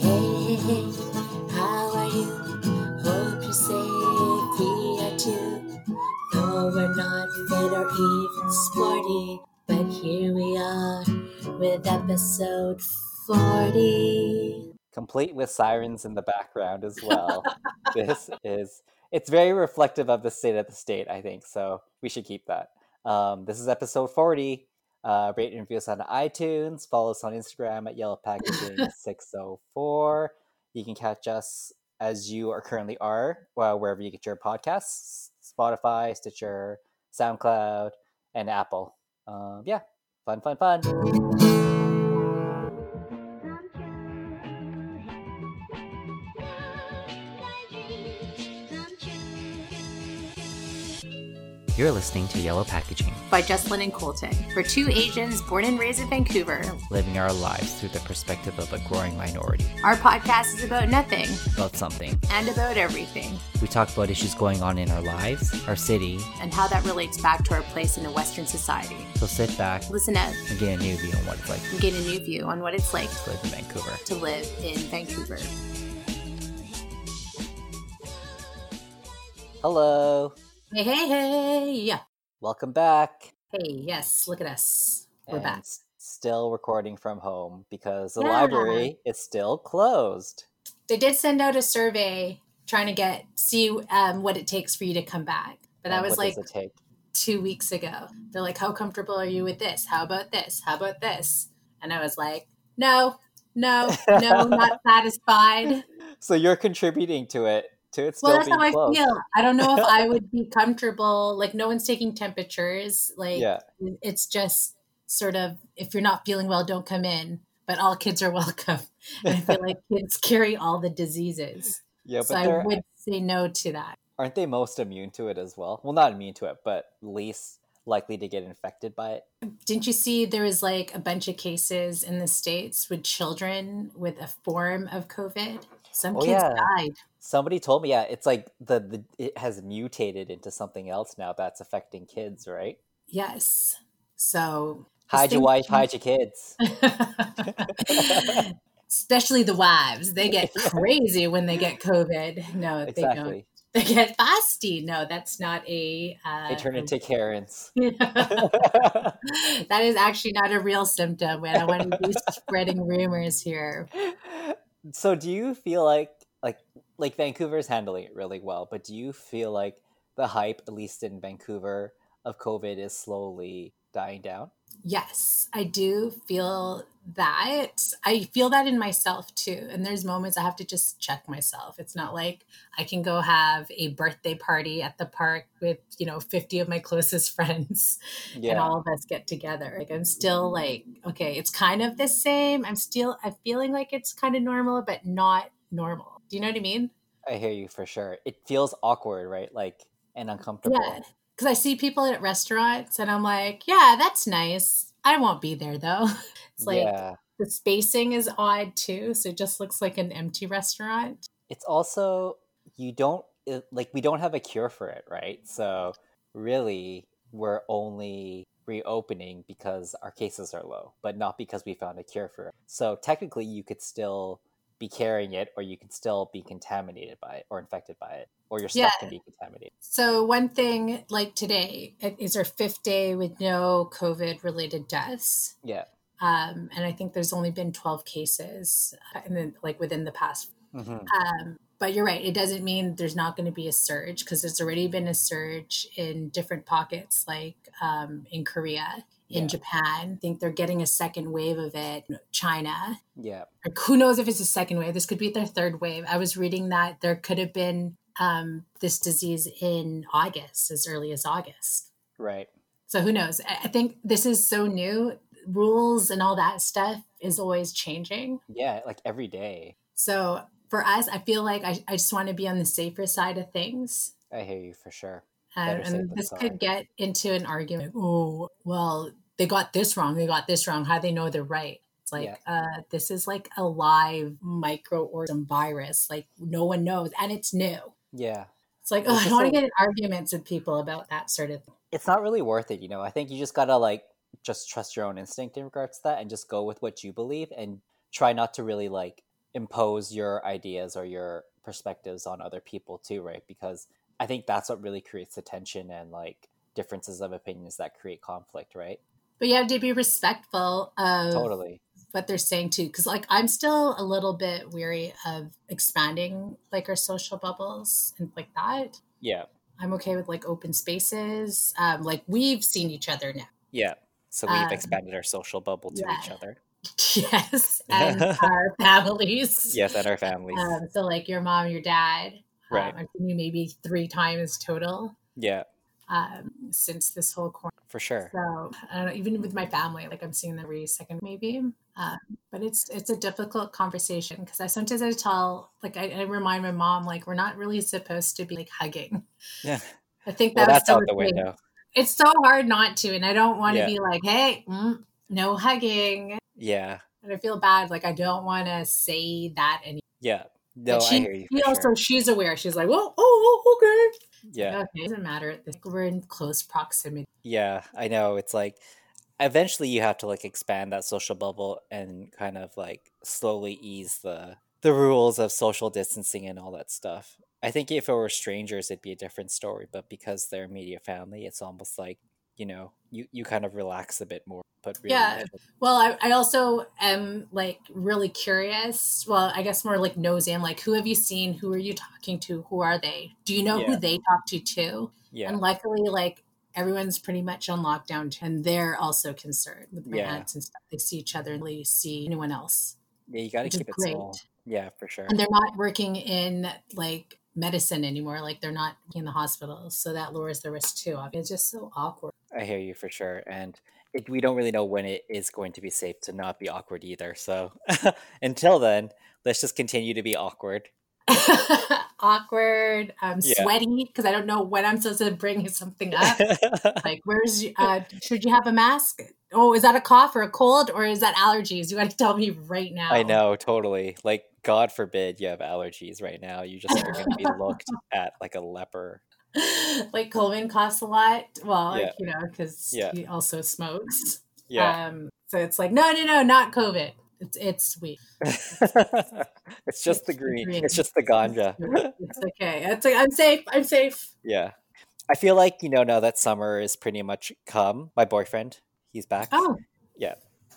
Hey, how are you? Hope you're safe, we are too. Though we're not fit or even sporty, but here we are with episode 40. complete with sirens in the background as well. this is it's very reflective of the state of the state, I think. So we should keep that. Um, this is episode forty. Uh, rate and review us on iTunes. Follow us on Instagram at Yellow Packaging six oh four. You can catch us as you are currently are, well, wherever you get your podcasts: Spotify, Stitcher, SoundCloud, and Apple. Um, yeah, fun, fun, fun. You're listening to Yellow Packaging. by Jesslyn and Colton. We're two Asians born and raised in Vancouver. living our lives through the perspective of a growing minority Our podcast is about nothing about something. and about everything, We talk about issues going on in our lives, our city. and how that relates back to our place in a Western society. So sit back Listen up and get a new view on what it's like and get a new view on what it's like to live in Vancouver. to live in Vancouver. Hello, Hey, hey, hey. Yeah. welcome back. Hey, yes, look at us. We're And back. Still recording from home because the Yeah. library is still closed. They did send out a survey trying to get see um, what it takes for you to come back. But that was what like does it take? two weeks ago. They're like, How comfortable are you with this? How about this? How about this? And I was like, No, no, no, not satisfied. So you're contributing to it to it still Well, that's how I feel. I don't know if I would be comfortable. Like, no one's taking temperatures. Like, Yeah, it's just sort of if you're not feeling well, don't come in. But all kids are welcome. And I feel like kids carry all the diseases. yeah, but so I would say no to that. aren't they most immune to it as well? Well, not immune to it, but least likely to get infected by it. Didn't you see there was like a bunch of cases in the States with children with a form of COVID? Some Oh, kids yeah. died. Somebody told me, yeah, it's like the, the it has mutated into something else now that's affecting kids, right? Yes. So Hide your wife, hide your kids. especially the wives, they get crazy when they get COVID. No, they don't. They get fasty. No, that's not a. Uh, They turn into Karens. that is actually not a real symptom. And I want to be spreading rumors here. So do you feel like like like Vancouver's handling it really well, but do you feel like the hype, at least in Vancouver, of COVID is slowly dying down? Yes, I do feel that. I feel that in myself too. And there's moments I have to just check myself. It's not like I can go have a birthday party at the park with, you know, 50 of my closest friends and all of us get together. Like I'm still like, okay, it's kind of the same. I'm still I'm feeling like it's kind of normal, but not normal. Do you know what I mean? I hear you for sure. It feels awkward, right? Like and uncomfortable. Yeah. Because I see people at restaurants and I'm like, yeah, that's nice. I won't be there though. It's like yeah. the spacing is odd too. So it just looks like an empty restaurant. it's also you don't it, like we don't have a cure for it right so really we're only reopening because our cases are low but not because we found a cure for it so technically you could still be carrying it or you can still be contaminated by it or infected by it or your stuff Yeah. can be contaminated So one thing like today is our fifth day with no COVID related deaths. yeah Um, and I think there's only been 12 cases uh, and then like within the past hmm Um, but you're right. It doesn't mean there's not going to be a surge because there's already been a surge in different pockets, like um, in Korea, in Yeah. Japan. I think they're getting a second wave of it. China. yeah Like, who knows if it's a second wave? This could be their third wave. I was reading that there could have been um, this disease in August, as early as August. right So who knows? I I think this is so new. Rules and all that stuff is always changing. yeah like every day So for us, I feel like I, I just want to be on the safer side of things. i hear you for sure Um, and this sorry. could get into an argument. Oh, well, they got this wrong. They got this wrong. How do they know they're right? It's like, uh, this is like a live microorganism virus. Like no one knows. And it's new. yeah It's like, It's oh, I don't want to get in arguments with people about that sort of thing. it's not really worth it you know i think you just gotta like just trust your own instinct in regards to that and just go with what you believe and try not to really like impose your ideas or your perspectives on other people too, right? Because I think that's what really creates the tension and like differences of opinions that create conflict, right? But you have to be respectful of Totally. what they're saying too. Cause like I'm still a little bit weary of expanding like our social bubbles and like that. Yeah. I'm okay with like open spaces. Um, like we've seen each other now. Yeah. So we've Um, expanded our social bubble to each other. yes. And our families. Yes, and our families. Um, so like your mom, your dad. Right. Um, I've seen you maybe three times total yeah, um, since this whole quarantine. for sure. So I don't know, even with my family, like I'm seeing them every second maybe. Um, but it's it's a difficult conversation because I sometimes I tell like I, I remind my mom like we're not really supposed to be like hugging. Yeah. I think that was that's out the window. It's so hard not to, and I don't want to Yeah. be like, hey, mm, no hugging, Yeah. and I feel bad. Like I don't want to say that anymore. Yeah. No, but she, I hear you. she also sure. she's aware. She's like, well, oh, oh okay. Yeah. Okay, it doesn't matter. Like, we're in close proximity. Yeah, I know. It's like eventually you have to like expand that social bubble and kind of like slowly ease the the rules of social distancing and all that stuff. I think if it were strangers it'd be a different story, but because they're media family, it's almost like, you know, you you kind of relax a bit more. But really Yeah. Uh, well, I, I also am like really curious. Well, I guess more like nosy. I'm like, who have you seen? Who are you talking to? Who are they? Do you know Yeah. who they talk to too? yeah. And luckily, like everyone's pretty much on lockdown, and they're also concerned with my Yeah. aunts and stuff. They see each other and they see anyone else, Yeah, you got to keep it great. small. Yeah, for sure. And they're not working in like medicine anymore. Like they're not in the hospitals, so that lowers the risk too. It's just so awkward. I hear you for sure. And it, we don't really know when it is going to be safe to not be awkward either. So until then, let's just continue to be awkward. awkward, um, Yeah. sweaty because I don't know when I'm supposed to bring something up. like, where's uh, should you have a mask? Oh, is that a cough or a cold or is that allergies? You got to tell me right now. I know, totally. Like, God forbid you have allergies right now. You just are going to be looked at like a leper. like Coleman coughs a lot. Well, Yeah. like, you know, because Yeah. he also smokes. Yeah. Um, so it's like, no, no, no, not COVID. It's it's weed. it's just the it's the green. green. It's just the ganja. It's okay. It's like, I'm safe. I'm safe. yeah. I feel like, you know, now that summer is pretty much come, my boyfriend, he's back. Oh,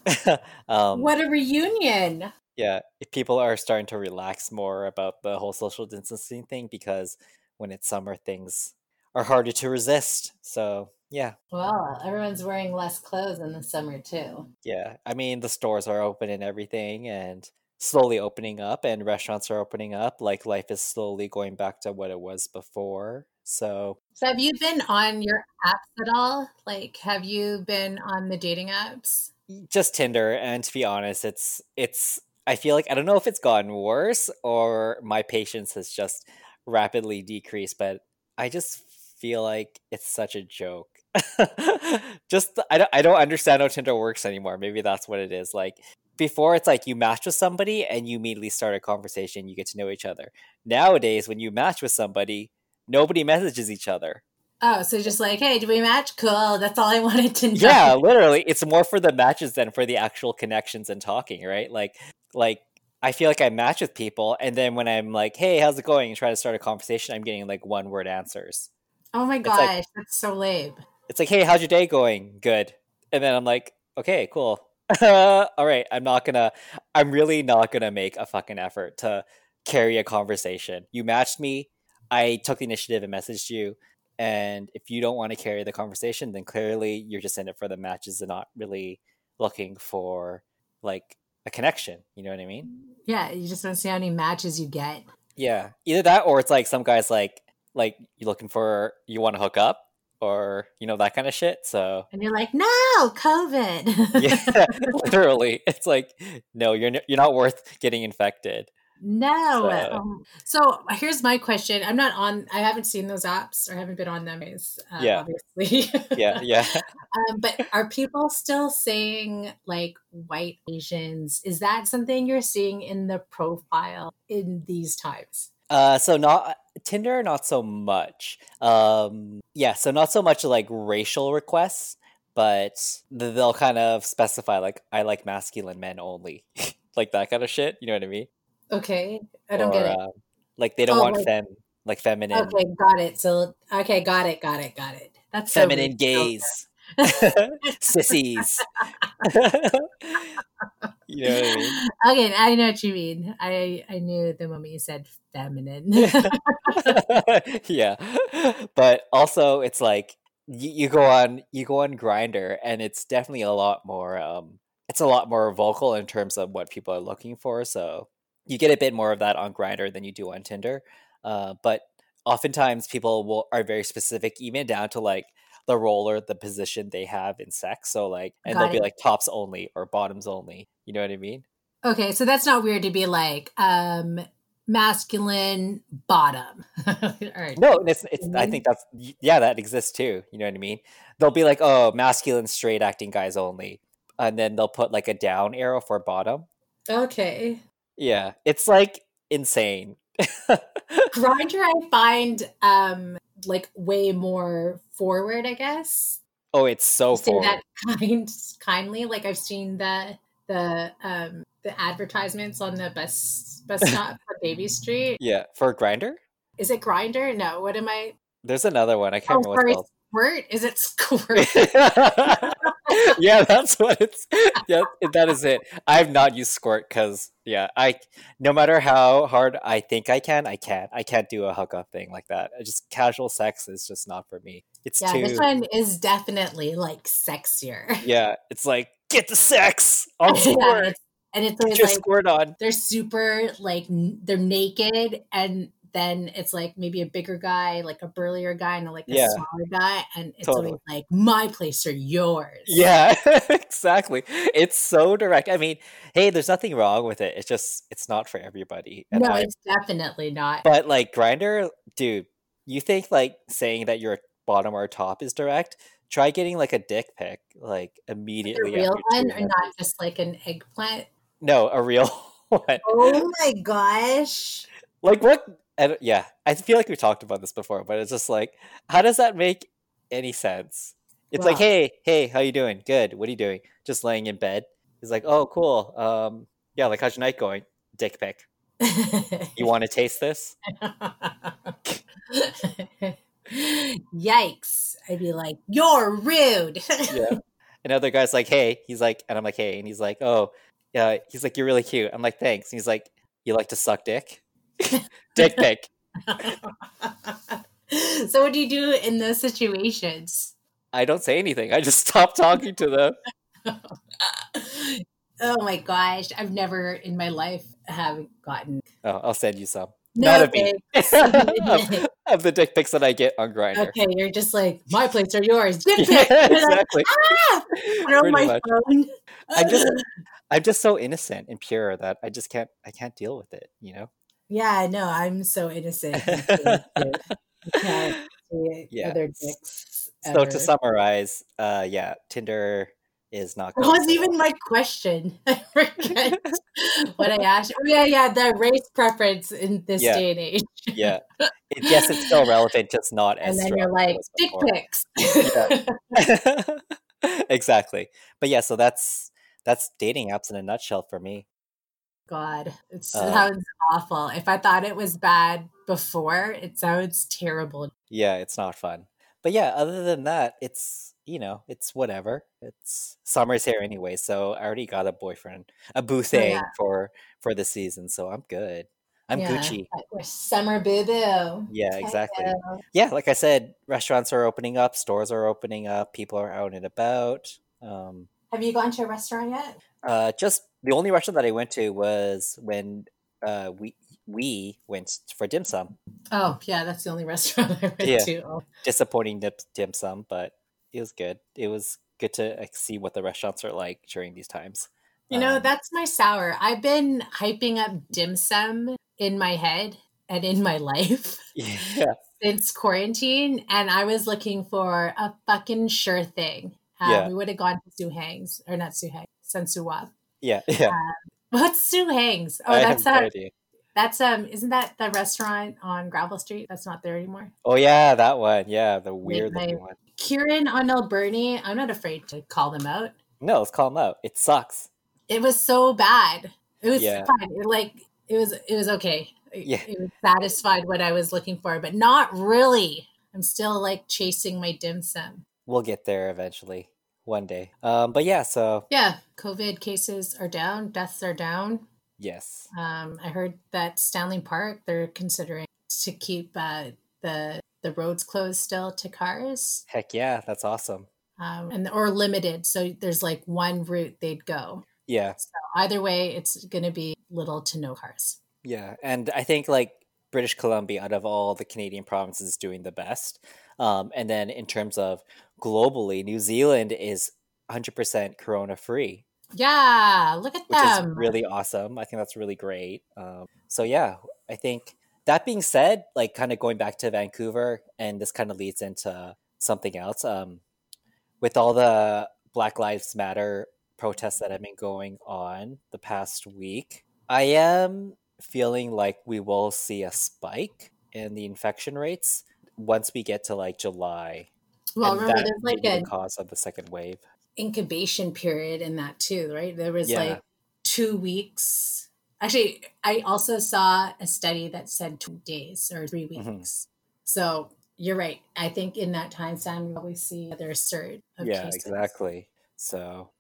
um, what a reunion! yeah, if people are starting to relax more about the whole social distancing thing because when it's summer, things are harder to resist. So, yeah. Well, everyone's wearing less clothes in the summer too. Yeah, I mean the stores are open and everything and slowly opening up and restaurants are opening up like life is slowly going back to what it was before. So, So, have you been on your apps at all? Like, have you been on the dating apps? just Tinder and to be honest, it's it's I feel like I don't know if it's gotten worse or my patience has just rapidly decrease, but I just feel like it's such a joke. just I don't I don't understand how Tinder works anymore. Maybe that's what it is. Like before it's like you match with somebody and you immediately start a conversation, you get to know each other. Nowadays when you match with somebody, nobody messages each other. Oh, so just like, hey, do we match? Cool. That's all I wanted to know. Yeah, literally, it's more for the matches than for the actual connections and talking, right? Like, like I feel like I match with people, and then when I'm like, "Hey, how's it going?" and try to start a conversation, I'm getting like one word answers. Oh my like- gosh, that's so lame. It's like, "Hey, how's your day going?" Good, and then I'm like, "Okay, cool." All right, I'm not gonna. I'm really not gonna make a fucking effort to carry a conversation. You matched me. I took the initiative and messaged you. And if you don't want to carry the conversation, then clearly you're just in it for the matches and not really looking for like a connection. You know what I mean? Yeah, you just don't see how many matches you get. Yeah. Either that or it's like some guys like like you're looking for you want to hook up or you know that kind of shit. So And you're like, no, COVID. yeah, literally, it's like no, you're n- you're not worth getting infected. No. So- Um, so here's my question. I'm not on, I haven't seen those apps or haven't been on them, is, uh, Yeah. obviously. Yeah, yeah. um, but are people still saying like white Asians? Is that something you're seeing in the profile in these times? Uh, so not Tinder, not so much. Um, yeah, so not so much like racial requests, but they'll kind of specify like I like masculine men only, like that kind of shit. You know what I mean? Okay, I don't get it. um, like they don't Oh, want like- fem like feminine Okay, got it. So okay, got it, got it, got it. That's feminine weird. gays sissies you know what I mean? Okay, I know what you mean. I I knew the moment you said feminine. yeah but also it's like you, you go on you go on Grindr and it's definitely a lot more um it's a lot more vocal in terms of what people are looking for so you get a bit more of that on Grindr than you do on tinder uh, but oftentimes people will are very specific even down to like the role or the position they have in sex so like and Got they'll be like tops only or bottoms only you know what i mean okay, so that's not weird to be like um masculine bottom. No, and it's it's. I think that's yeah, that exists too. You know what I mean? They'll be like, oh, masculine, straight acting guys only, and then they'll put like a down arrow for bottom. Okay. Yeah, it's like insane. Grindr I find um like way more forward, I guess. oh, it's so say forward. that kind kindly. Like I've seen the the um the advertisements on the bus bus stop for Baby Street. Yeah, for Grindr. Is it Grindr? No. What am I? There's another one. I can't Oh, remember Squirt? Is it Squirt? yeah, that's what it's. Yeah, that is it. I've not used squirt because yeah, I no matter how hard I think I can, I can't. I can't do a hookup thing like that. I just casual sex is just not for me. It's yeah, too. this one is definitely like sexier. Yeah, it's like get the sex on Yeah, squirt. it's- and it's always your like squirt on. they're super like they're naked and then it's like maybe a bigger guy, like a burlier guy, and like a Yeah. smaller guy, and it's Totally. always like my place or yours. Yeah, exactly. It's so direct. I mean, hey, there's nothing wrong with it. It's just it's not for everybody. No, it's definitely not. but like Grindr, dude, you think like saying that you're bottom or top is direct? Try getting like a dick pic like immediately. a real one or not just like an eggplant. No, a real one. Oh my gosh. Like what? Don't- yeah, I feel like we talked about this before, but it's just like, how does that make any sense? It's like, hey, hey, how you doing? Good. What are you doing? Just laying in bed. He's like, oh, cool. Um, yeah, like how's your night going? Dick pic. You want to taste this? Yikes. I'd be like, you're rude. Yeah. Another guy's like, hey. He's like, and I'm like, hey, and he's like, oh, yeah. He's like, you're really cute. I'm like, thanks. And he's like, you like to suck dick? dick pic. so what do you do in those situations? I don't say anything. I just stop talking to them. oh my gosh. I've never in my life have gotten Oh, I'll send you some. no Not of of, of the dick pics that I get on Grindr. Okay, you're just like my plates are yours. Dick Yeah, pic. You're like, ah! Put on Pretty my much. phone. I'm just I'm just so innocent and pure that I just can't I can't deal with it, you know? Yeah, no, I'm so innocent. and sensitive. I can't see Yeah. other dicks. So ever. to summarize, uh yeah, Tinder is not That was even my question? I forget what I asked. Oh, yeah, yeah, the race preference in this Yeah. day and age. Yeah. It, yes, it's still relevant, just not as And then you're strong as it like, dick pics. exactly. But yeah, so that's that's dating apps in a nutshell for me. God, it Uh, sounds awful. If I thought it was bad before, it sounds terrible. Yeah, it's not fun. But yeah, other than that, it's you know, it's whatever. It's summer's here anyway, so I already got a boyfriend, a boo thing yeah. for for the season, so I'm good. I'm yeah, Gucci. summer boo boo. Yeah, exactly. Yeah, like I said, restaurants are opening up, stores are opening up, people are out and about. Um, Have you gone to a restaurant yet? uh, just the only restaurant that I went to was when uh, we we went for dim sum. Oh, yeah, that's the only restaurant I went Yeah. to. Oh, Disappointing dim, dim sum, but it was good. It was good to like, see what the restaurants are like during these times. You know, Um, that's my sour. I've been hyping up dim sum in my head and in my life yeah, since quarantine, and I was looking for a fucking sure thing. Um, Yeah. We would have gone to Sue Hangs, or not Sue Hangs, Sun Sui Wah. yeah, yeah. What's Sue Hangs? Oh, I that's no that. That's um, isn't that the restaurant on Gravel Street? That's not there anymore. Oh yeah, that one. Yeah, the weird looking one. Kirin on Alberni. I'm not afraid to call them out. No, let's call them out. It sucks. It was so bad. It was Yeah. fine. It, like it was it was okay. Yeah. It was satisfied what I was looking for, but not really. I'm still like chasing my dim sum. We'll get there eventually, one day. Um, but yeah, so Yeah, COVID cases are down, deaths are down. yes, Um, I heard that Stanley Park they're considering to keep uh, the the roads closed still to cars, heck yeah, that's awesome. um, and or limited. So there's like one route they'd go. Yeah, So either way, it's going to be little to no cars. yeah, and I think like British Columbia, out of all the Canadian provinces, is doing the best. Um, and then in terms of globally, New Zealand is 100% corona free. Yeah, look at which them. is really awesome. I think that's really great. Um, so yeah, I think that being said, like kind of going back to Vancouver, and this kind of leads into something else. Um, with all the Black Lives Matter protests that have been going on the past week, I am feeling like we will see a spike in the infection rates once we get to like July. Well, and remember, there's like a the cause of the second wave. incubation period in that too, right? There was Yeah. like two weeks. Actually, I also saw a study that said two days or 3 Mhm. weeks. So you're right. I think in that time span, we'll probably see another surge of yeah cases. exactly so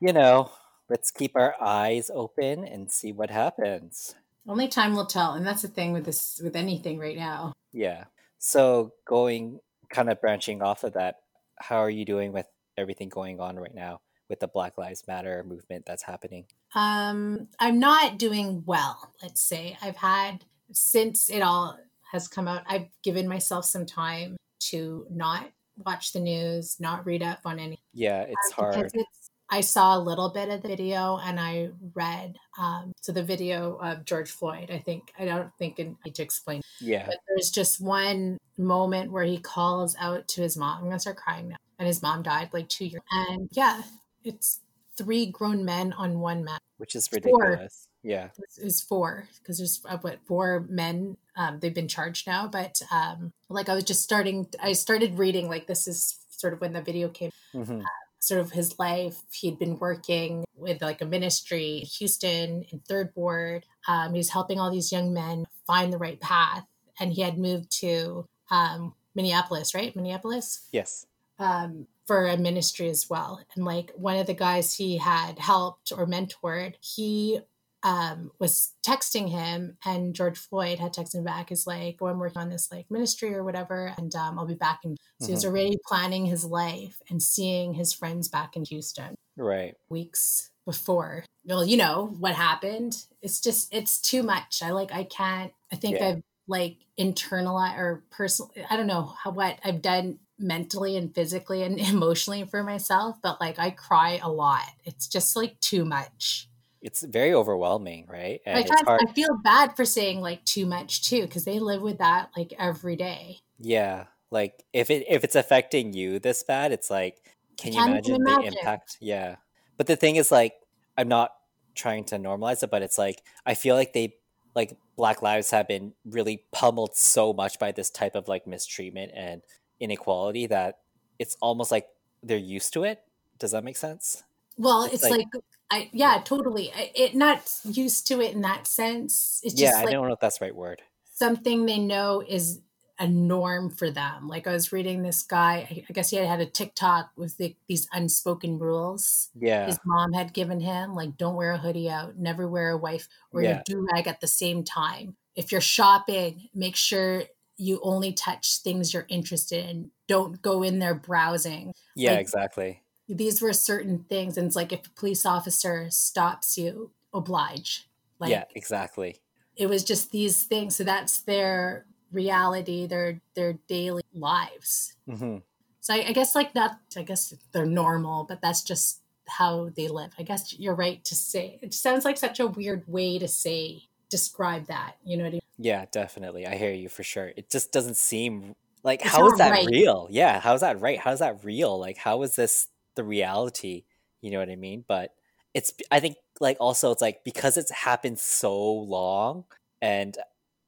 you know let's keep our eyes open and see what happens Only time will tell, and that's the thing with this with anything right now. yeah so going kind of branching off of that how are you doing with everything going on right now with the black lives matter movement that's happening Um, I'm not doing well. Let's say I've had since it all has come out. I've given myself some time to not watch the news, not read up on any. yeah it's because hard it's- I saw a little bit of the video and I read um, so the video of George Floyd. I think I don't think I need to explain, yeah but there's just one moment where he calls out to his mom. I'm gonna start crying now. And his mom died like two years. And yeah, it's three grown men on one man. which is Four. ridiculous yeah Is- four because there's uh, what four men. Um, they've been charged now, but um, like I was just starting. I started reading like this is sort of when the video came hmm sort of his life. He'd been working with like a ministry in Houston in Third Ward. Um, he was helping all these young men find the right path, and he had moved to um, Minneapolis, right? Minneapolis yes um, for a ministry as well. And like one of the guys he had helped or mentored, he um, was texting him, and George Floyd had texted him back, is like, "Oh, I'm working on this like ministry or whatever, and um, I'll be back." in So he was already planning his life and seeing his friends back in Houston right weeks before. Well, you know what happened. It's just it's too much. I like I can't. I think Yeah. I've like internalized or personal. I don't know how what I've done mentally and physically and emotionally for myself, but like I cry a lot. It's just like too much. it's very overwhelming right and I, it's hard I feel bad for saying like too much too because they live with that like every day. Yeah, like if it if it's affecting you this bad, it's like, can you Can't imagine, the impact? Yeah, but the thing is, like, I'm not trying to normalize it, but it's like I feel like they like Black lives have been really pummeled so much by this type of like mistreatment and inequality that it's almost like they're used to it. Does that make sense? Well, It's it's, like- like, I yeah, totally. I- It not used to it in that sense. It's yeah, just I like don't know if that's the right word. something they know is a norm for them. Like I was reading this guy, I- guess he had had a TikTok with the, these unspoken rules Yeah, his mom had given him, like don't wear a hoodie out, never wear a wife or Yeah. your do rag at the same time. If you're shopping, make sure you only touch things you're interested in. Don't go in there browsing. yeah, like- exactly. These were certain things, and it's like if a police officer stops you, oblige. Like yeah, exactly. it was just these things so that's their reality their their daily lives hmm so I, I guess like not i guess they're normal but that's just how they live i guess you're right to say it sounds like such a weird way to say describe that you know what I mean? Yeah, definitely. I hear you for sure. It just doesn't seem like It's how is that right. real? Yeah, how is that right? How is that real? Like how is this the reality? You know what I mean? But it's I think like also it's like because it's happened so long and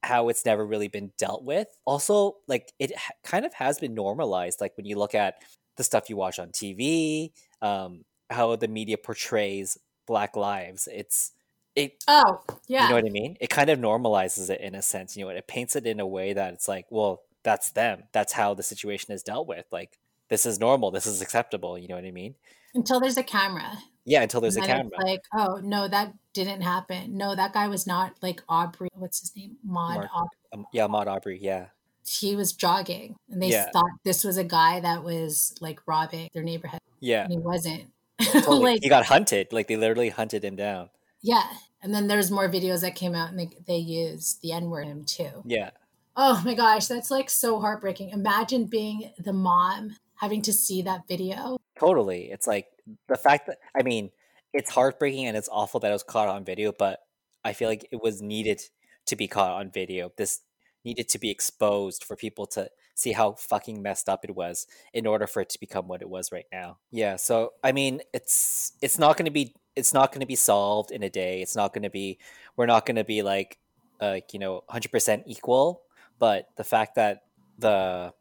how it's never really been dealt with. Also, like it ha- kind of has been normalized like when you look at the stuff you watch on TV, um how the media portrays black lives. It's it Oh, yeah. you know what I mean? It kind of normalizes it in a sense. You know, it paints it in a way that it's like, well, that's them. That's how the situation is dealt with. Like this is normal. This is acceptable. You know what I mean? Until there's a camera. Yeah, until there's a And then camera. like, oh no, that didn't happen. No, that guy was not like Aubrey. What's his name? Maud. Mark. Aub- Um, yeah, Maud Aubrey. Yeah, he was jogging, and they Yeah. thought this was a guy that was like robbing their neighborhood, yeah. and he wasn't. Totally. like, he got hunted. Like they literally hunted him down. yeah. And then there's more videos that came out, and they they used the N word him too. Yeah, Oh my gosh, that's like so heartbreaking. Imagine being the mom having to see that video. totally. It's like the fact that I mean, it's heartbreaking and it's awful that it was caught on video, but I feel like it was needed to be caught on video. This needed to be exposed for people to see how fucking messed up it was in order for it to become what it was right now. Yeah, so I mean, it's it's not going to be it's not going to be solved in a day. It's not going to be we're not going to be like like, you know, 100% equal, but the fact that the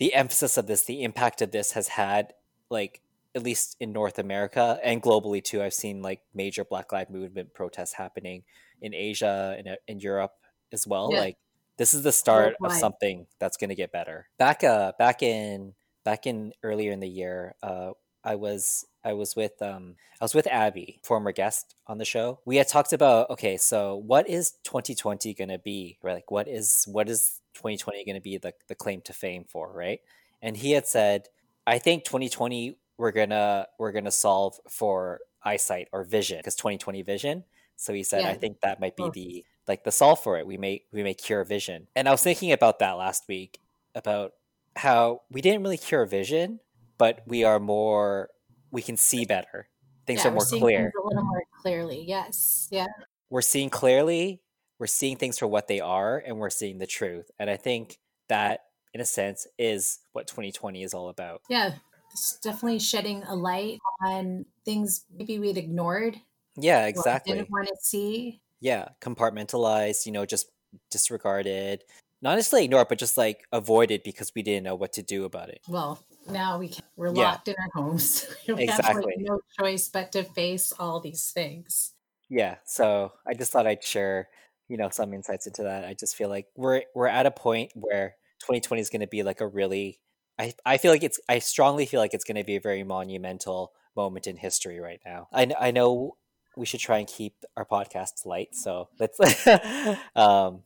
the emphasis of this, the impact of this has had like at least in North America and globally too. I've seen like major Black Lives Movement protests happening in Asia and in Europe as well. Yeah. Like this is the start of something that's going to get better. Back uh back in back in earlier in the year, uh I was I was with um I was with Abby, former guest on the show. We had talked about okay, so what is 2020 going to be? Right? Like what is what is 2020 going to be the the claim to fame for, right? And he had said, I think 2020 we're going to we're going to solve for eyesight or vision because 2020 vision. So he said, I think that might be Oh. the like the solve for it. We may we may cure vision. And I was thinking about that last week about how we didn't really cure vision, but we are more we can see better. Things Yeah, are more clear. things a little more clearly. Yes. Yeah. We're seeing clearly, we're seeing things for what they are, and we're seeing the truth. And I think that in a sense is what 2020 is all about. Yeah. It's definitely shedding a light on things maybe we'd ignored. Yeah, exactly. Didn't want to see. Yeah, compartmentalized, you know, just disregarded. Not necessarily it, but just like avoid it because we didn't know what to do about it. Well, now we can, we're Yeah. locked in our homes. we have Exactly. like no choice but to face all these things. Yeah, so I just thought I'd share, you know, some insights into that. I just feel like we're we're at a point where 2020 is going to be like a really I I feel like it's I strongly feel like it's going to be a very monumental moment in history right now. I I know we should try and keep our podcasts light, so let's um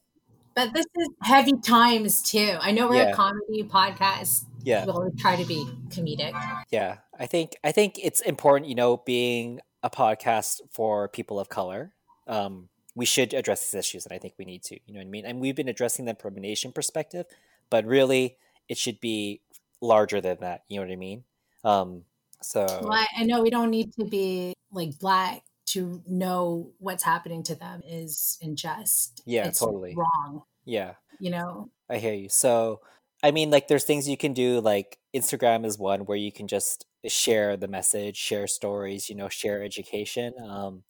But this is heavy times too. I know we're Yeah. a comedy podcast. yeah. We'll try to be comedic. Yeah, I think I think it's important, you know, being a podcast for people of color. Um, we should address these issues, and I think we need to. You know what I mean? And we've been addressing them from a nation perspective, but really, it should be larger than that. You know what I mean? Um, so Well, I, I know we don't need to be like black to know what's happening to them is unjust. Yeah, it's totally. wrong. yeah, You know, I hear you. So, I mean, like, there's things you can do. Like, Instagram is one where you can just share the message, share stories, you know, share education. Um,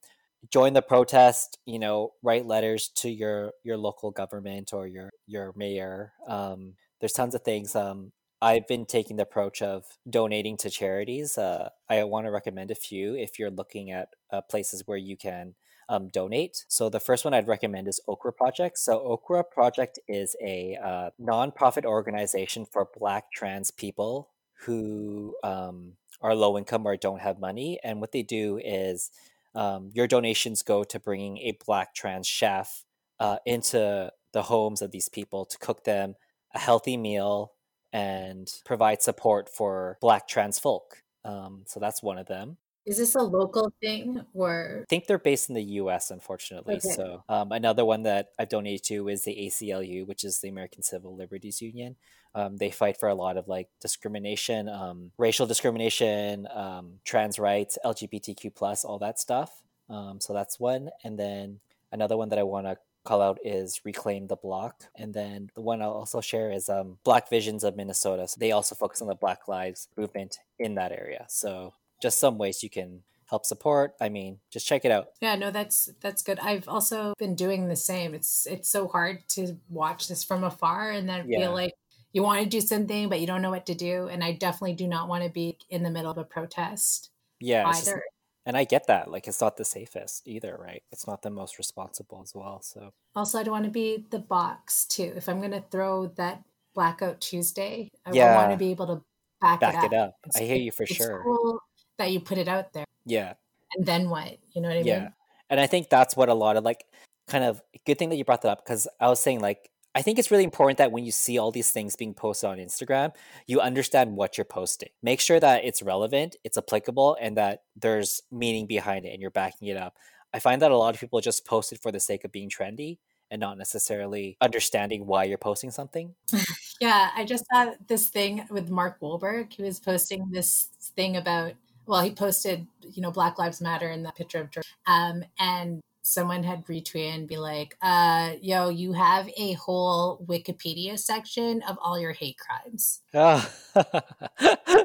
join the protest. You know, write letters to your your local government or your your mayor. Um, there's tons of things. Um, I've been taking the approach of donating to charities. Uh, I want to recommend a few if you're looking at uh, places where you can um, donate. So the first one I'd recommend is Okra Project. So Okra Project is a uh, nonprofit organization for Black trans people who um, are low income or don't have money. And what they do is um, your donations go to bringing a Black trans chef uh, into the homes of these people to cook them a healthy meal and provide support for Black trans folk. Um, so that's one of them. is this a local thing or I think they're based in the U.S. Unfortunately, Okay. so um, another one that I've donated to is the ACLU, which is the American Civil Liberties Union. Um, they fight for a lot of like discrimination, um, racial discrimination, um, trans rights, LGBTQ plus, all that stuff. Um, so that's one, and then another one that I want to call out is Reclaim the Block, and then the one I'll also share is um, Black Visions of Minnesota. So they also focus on the Black Lives movement in that area. So just some ways you can help support. I mean, just check it out. yeah no that's that's good i've also been doing the same it's it's so hard to watch this from afar and then Yeah. feel like you want to do something but you don't know what to do and i definitely do not want to be in the middle of a protest Yeah, either And I get that. Like, it's not the safest either, right? It's not the most responsible as well. So, Also, I don't want to be the box too. If I'm going to throw that Blackout Tuesday, I Yeah. want to be able to back, back it it up. up. I hear you for sure. cool that you put it out there. Yeah. And then what? You know what I Yeah. mean? And I think that's what a lot of like kind of good thing that you brought that up because I was saying like I think it's really important that when you see all these things being posted on Instagram, you understand what you're posting. Make sure that it's relevant, it's applicable, and that there's meaning behind it and you're backing it up. I find that a lot of people just post it for the sake of being trendy and not necessarily understanding why you're posting something. Yeah, I just saw this thing with Mark Wahlberg. He was posting this thing about, well, he posted, you know, Black Lives Matter in that picture of George. Um, and someone had retweeted and be like, uh, yo, you have a whole Wikipedia section of all your hate crimes. Ah.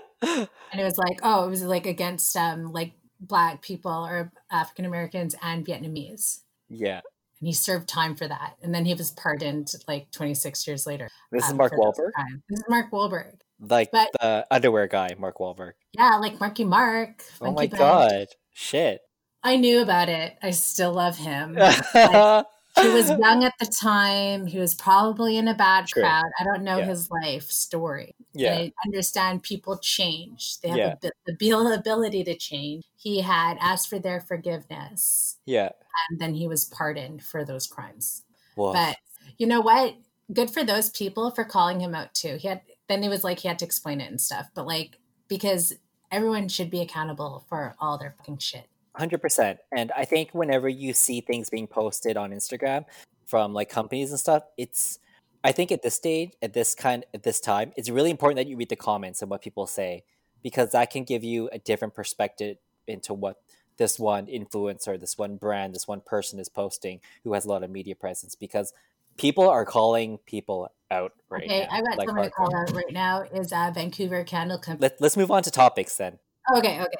And it was like, oh, it was like against um like black people or African Americans and Vietnamese. yeah. And he served time for that. And then he was pardoned like 26 years later. This is um, Mark for Wahlberg. This is Mark Wahlberg. like But- the underwear guy, Mark Wahlberg. Yeah, like Marky Mark. Oh Funky my Bunch. god. Shit. I knew about it. I still love him. yeah. he was young at the time. He was probably in a bad True. crowd. I don't know Yeah. his life story. I understand people change. They have Yeah. the, the abil- ability to change. He had asked for their forgiveness, Yeah. and then he was pardoned for those crimes. Woof. But you know what? Good for those people for calling him out too. He had then it was like he had to explain it and stuff. But like because everyone should be accountable for all their fucking shit. Hundred percent. And I think whenever you see things being posted on Instagram from like companies and stuff, it's I think at this stage, at this kind at this time, it's really important that you read the comments and what people say because that can give you a different perspective into what this one influencer, this one brand, this one person is posting who has a lot of media presence because people are calling people out right okay, now. I got like someone to call out right now is uh, Vancouver Candle Company. Let, let's move on to topics then. Okay, okay.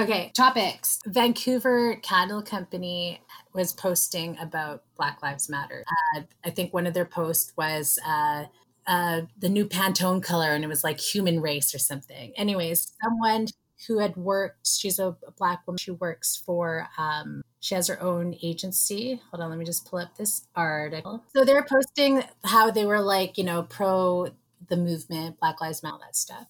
Okay, topics. Vancouver Candle Company was posting about Black Lives Matter. Uh, I think one of their posts was uh, uh, the new Pantone color, and it was like human race or something. Anyways, someone who had worked, she's a, a Black woman, she works for, um, she has her own agency. Hold on, let me just pull up this article. So they're posting how they were like, you know, pro the movement, Black Lives Matter, all that stuff.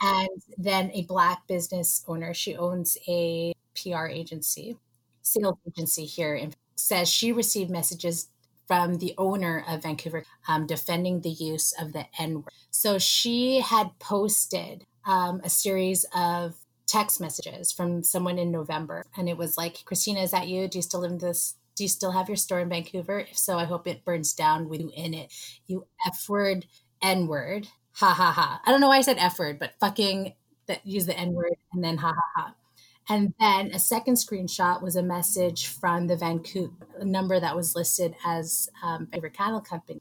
And then a black business owner, she owns a PR agency, sales agency here, and says she received messages from the owner of Vancouver um, defending the use of the N word. So she had posted um, a series of text messages from someone in November, and it was like, "Christina, is that you? Do you still live in this? Do you still have your store in Vancouver? If so, I hope it burns down with you in it. You F word, N word." Ha ha ha. I don't know why I said F word, but fucking that use the N word and then ha ha ha. And then a second screenshot was a message from the Vancouver number that was listed as um, Vancouver Candle Company,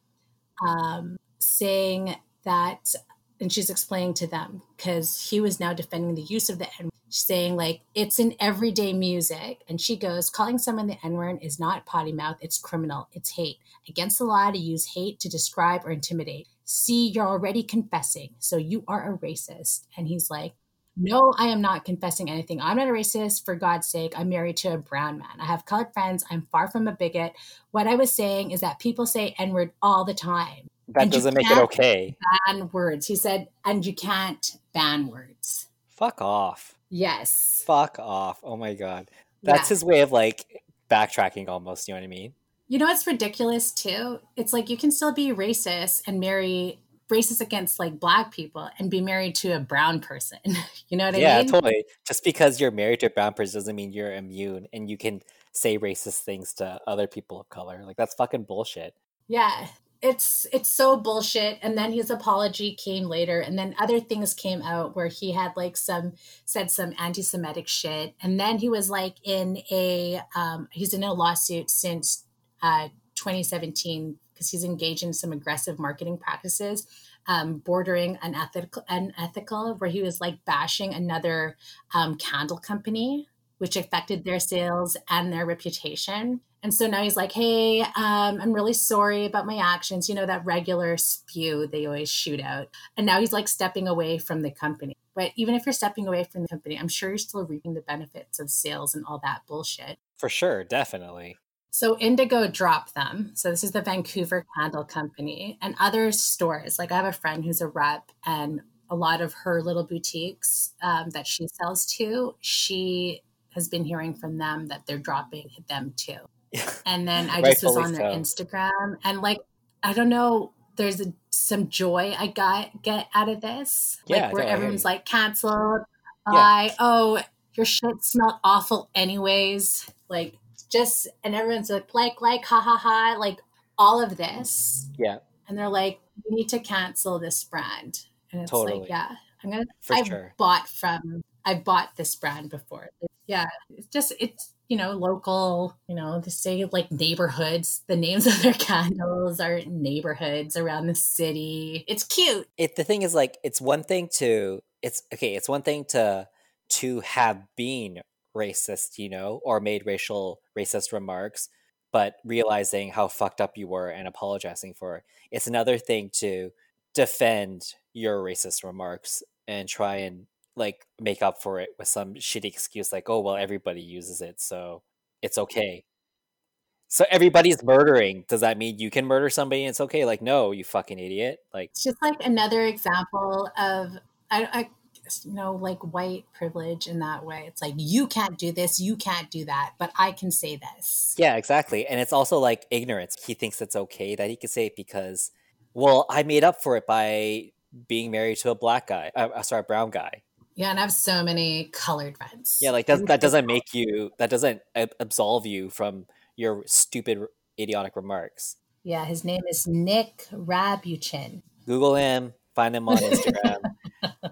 um, saying that, and she's explaining to them because he was now defending the use of the N saying like it's in everyday music. And she goes, calling someone the N word is not potty mouth, it's criminal, it's hate against the law to use hate to describe or intimidate see, you're already confessing. So you are a racist. And he's like, no, I am not confessing anything. I'm not a racist. For God's sake, I'm married to a brown man. I have colored friends. I'm far from a bigot. What I was saying is that people say N word all the time. That doesn't make it okay. Ban words. He said, and you can't ban words. Fuck off. Yes. Fuck off. Oh my god. That's Yeah. his way of like backtracking almost, you know what I mean? You know it's ridiculous too? It's like you can still be racist and marry racist against like black people and be married to a brown person. you know what yeah, I mean? Yeah, totally. Just because you're married to a brown person doesn't mean you're immune and you can say racist things to other people of color. Like that's fucking bullshit. Yeah. It's it's so bullshit. And then his apology came later, and then other things came out where he had like some said some anti-Semitic shit, and then he was like in a um, he's in a lawsuit since uh, 2017 because he's engaged in some aggressive marketing practices, um, bordering unethical, unethical, where he was like bashing another um, candle company which affected their sales and their reputation. And so now he's like, hey, um, I'm really sorry about my actions. You know, that regular spew they always shoot out. And now he's like stepping away from the company. But even if you're stepping away from the company, I'm sure you're still reaping the benefits of sales and all that bullshit. For sure, definitely. So Indigo dropped them. So this is the Vancouver Candle Company and other stores. Like I have a friend who's a rep, and a lot of her little boutiques um, that she sells to, she has been hearing from them that they're dropping them too. And then I just was on their so. Instagram, and like I don't know, there's a, some joy I got get out of this, yeah, like where everyone's like canceled. Yeah. oh, your shit smelled awful anyways. Like just and everyone's like like like ha ha ha like all of this. Yeah. And they're like we need to cancel this brand. And it's totally. like yeah i'm gonna For i've sure. bought from i've bought this brand before. Yeah it's just it's you know local you know they say like neighborhoods. The names of their candles are neighborhoods around the city. It's cute. It the thing is like it's one thing to it's okay it's one thing to to have been racist, you know, or made racial racist remarks, but realizing how fucked up you were and apologizing for it. It's another thing to defend your racist remarks and try and like make up for it with some shitty excuse like, oh well everybody uses it, so it's okay. So everybody's murdering. Does that mean you can murder somebody and it's okay? Like, no, you fucking idiot. Like it's just like another example of I, I you know, like white privilege in that way. It's like, you can't do this, you can't do that, but I can say this. Yeah, exactly. And it's also like ignorance. He thinks it's okay that he can say it because, well, I made up for it by being married to a black guy, uh, uh sorry, a brown guy. Yeah, and I have so many colored friends. Yeah, like that, that doesn't make you, that doesn't absolve you from your stupid, idiotic remarks. Yeah, his name is Nick Rabuchin. Google him, find him on Instagram.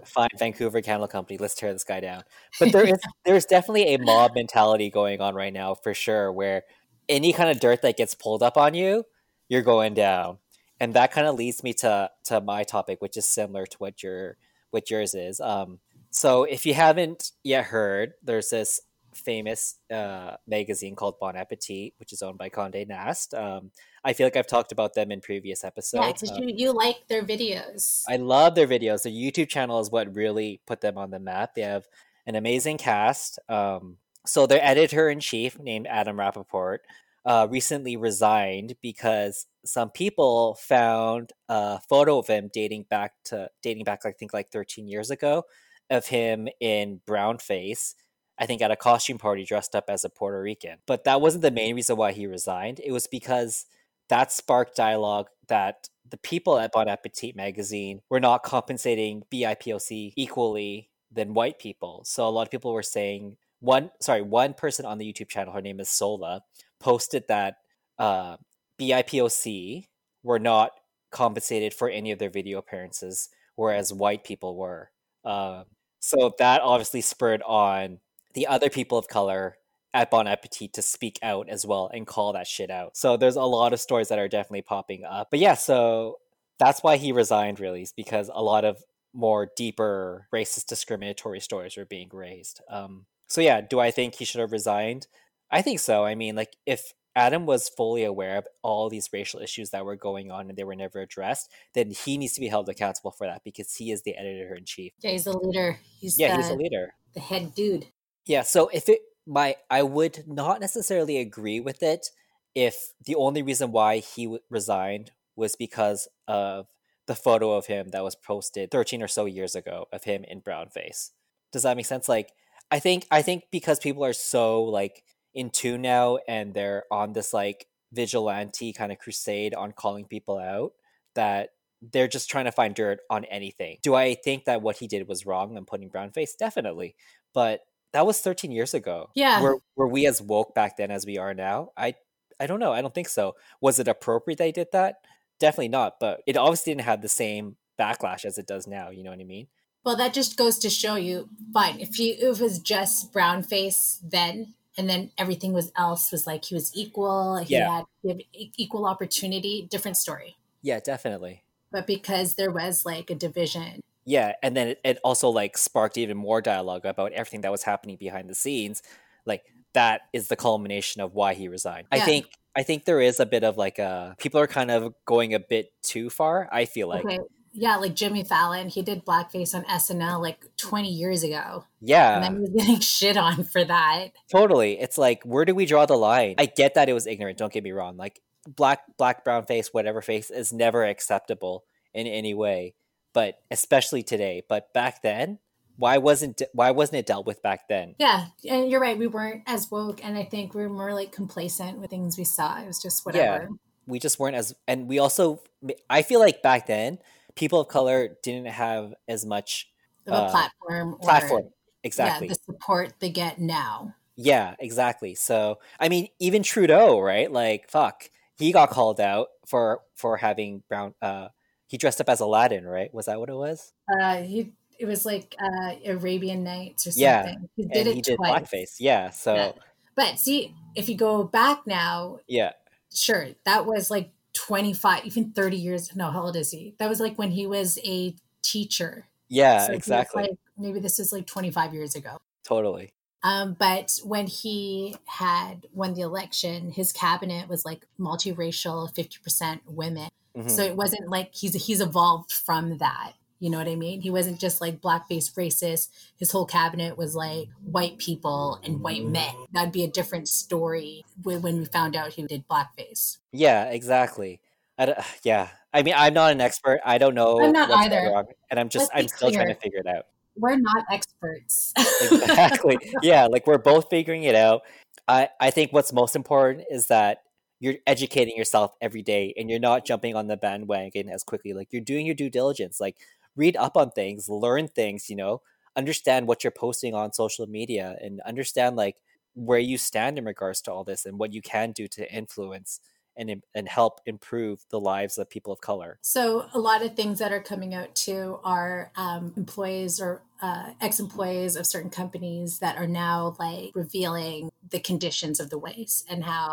Fine, Vancouver Candle Company. Let's tear this guy down. But there is there's definitely a mob mentality going on right now for sure, where any kind of dirt that gets pulled up on you, you're going down. And that kind of leads me to to my topic, which is similar to what your what yours is. Um, so if you haven't yet heard, there's this famous uh, magazine called Bon Appetit, which is owned by Condé Nast. Um, I feel like I've talked about them in previous episodes. Yeah, because um, you, you like their videos. I love their videos. Their YouTube channel is what really put them on the map. They have an amazing cast. Um, so their editor in chief, named Adam Rapoport, uh, recently resigned because some people found a photo of him dating back to dating back, I think, like 13 years ago, of him in brown face I think, at a costume party dressed up as a Puerto Rican. But that wasn't the main reason why he resigned. It was because that sparked dialogue that the people at Bon Appetit magazine were not compensating BIPOC equally than white people. So a lot of people were saying one sorry, one person on the YouTube channel, her name is Sohla, posted that uh, BIPOC were not compensated for any of their video appearances, whereas white people were. Uh, so that obviously spurred on the other people of color at Bon Appetit to speak out as well and call that shit out. So there's a lot of stories that are definitely popping up. But yeah, so that's why he resigned really, is because a lot of more deeper racist discriminatory stories were being raised. Um, so yeah, do I think he should have resigned? I think so. I mean, like if Adam was fully aware of all these racial issues that were going on and they were never addressed, then he needs to be held accountable for that because he is the editor in chief. Yeah, he's a leader. He's yeah, the, he's a leader. The head dude. Yeah, so if it my I would not necessarily agree with it if the only reason why he w- resigned was because of the photo of him that was posted 13 or so years ago of him in brown face. Does that make sense? Like I think I think because people are so like in tune now and they're on this like vigilante kind of crusade on calling people out that they're just trying to find dirt on anything. Do I think that what he did was wrong and putting brown face? Definitely. But that was 13 years ago. Yeah. Were were we as woke back then as we are now? I I don't know. I don't think so. Was it appropriate they did that? Definitely not. But it obviously didn't have the same backlash as it does now. You know what I mean? Well, that just goes to show you. Fine, if he if it was just brown face then, and then everything was else was like he was equal. He yeah. had, he had equal opportunity. Different story. Yeah, definitely. But because there was like a division yeah and then it, it, also like sparked even more dialogue about everything that was happening behind the scenes like that is the culmination of why he resigned. I think I think there is a bit of like a people are kind of going a bit too far. I feel like okay. Yeah, like Jimmy Fallon, he did blackface on SNL like 20 years ago. yeah, And then he was getting shit on for that. Totally. It's like where do we draw the line? I get that it was ignorant, don't get me wrong. Like black black brown face, whatever face is never acceptable in any way, but especially today. But back then, why wasn't why wasn't it dealt with back then? Yeah, and you're right. We weren't as woke, and I think we were more like complacent with things we saw. It was just whatever. Yeah, We just weren't as and we also I feel like back then people of color didn't have as much Of a Uh, platform, or, platform. Exactly. Yeah, the support they get now. Yeah, exactly. So, I mean, even Trudeau, right? Like, fuck, he got called out for for having brown. Uh, he dressed up as Aladdin, right? Was that what it was? Uh, he it was like uh, Arabian Nights or something. Yeah. He did and it he did twice. blackface. Yeah. So, Yeah. But see, if you go back now, yeah, sure, that was like 25, even 30 years. No, how old is he? That was like when he was a teacher. yeah, So exactly, like- maybe this is like 25 years ago. totally. Um, but when he had won the election, his cabinet was like multiracial, 50% women. Mhm. So it wasn't like he's he's evolved from that. You know what I mean? He wasn't just like blackface racist. His whole cabinet was like white people and white men. That'd be a different story when we found out he did blackface. yeah, exactly. I yeah, I mean, I'm not an expert. I don't know. I'm not either. and I'm just I'm still trying to figure it out. We're not experts. exactly yeah like we're both figuring it out i i think what's most important is that you're educating yourself every day and you're not jumping on the bandwagon as quickly like you're doing your due diligence like read up on things learn things you know understand what you're posting on social media and understand like where you stand in regards to all this and what you can do to influence and and help improve the lives of people of color. So a lot of things that are coming out too are um, employees or uh, ex-employees of certain companies that are now like revealing the conditions of the waste and how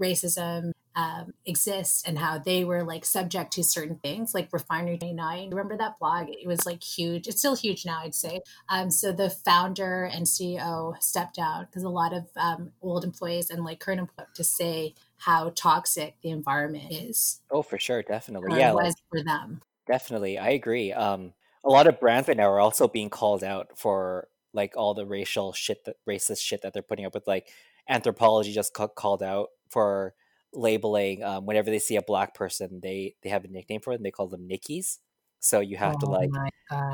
racism um, exists and how they were like subject to certain things like refinery 29 remember that blog? It was like huge. It's still huge now i'd say. Um, so the founder and ceo stepped down because a lot of um, old employees and like current employees to say how toxic the environment is. Oh for sure. Definitely. Yeah it like, was for them. Definitely, I agree. Um, a lot of brands right now are also being called out for like all the racial shit, that racist shit that they're putting up with. Like Anthropologie just ca- called out for labeling um, whenever they see a black person, they they have a nickname for them. They call them Nickies. So you have to Oh like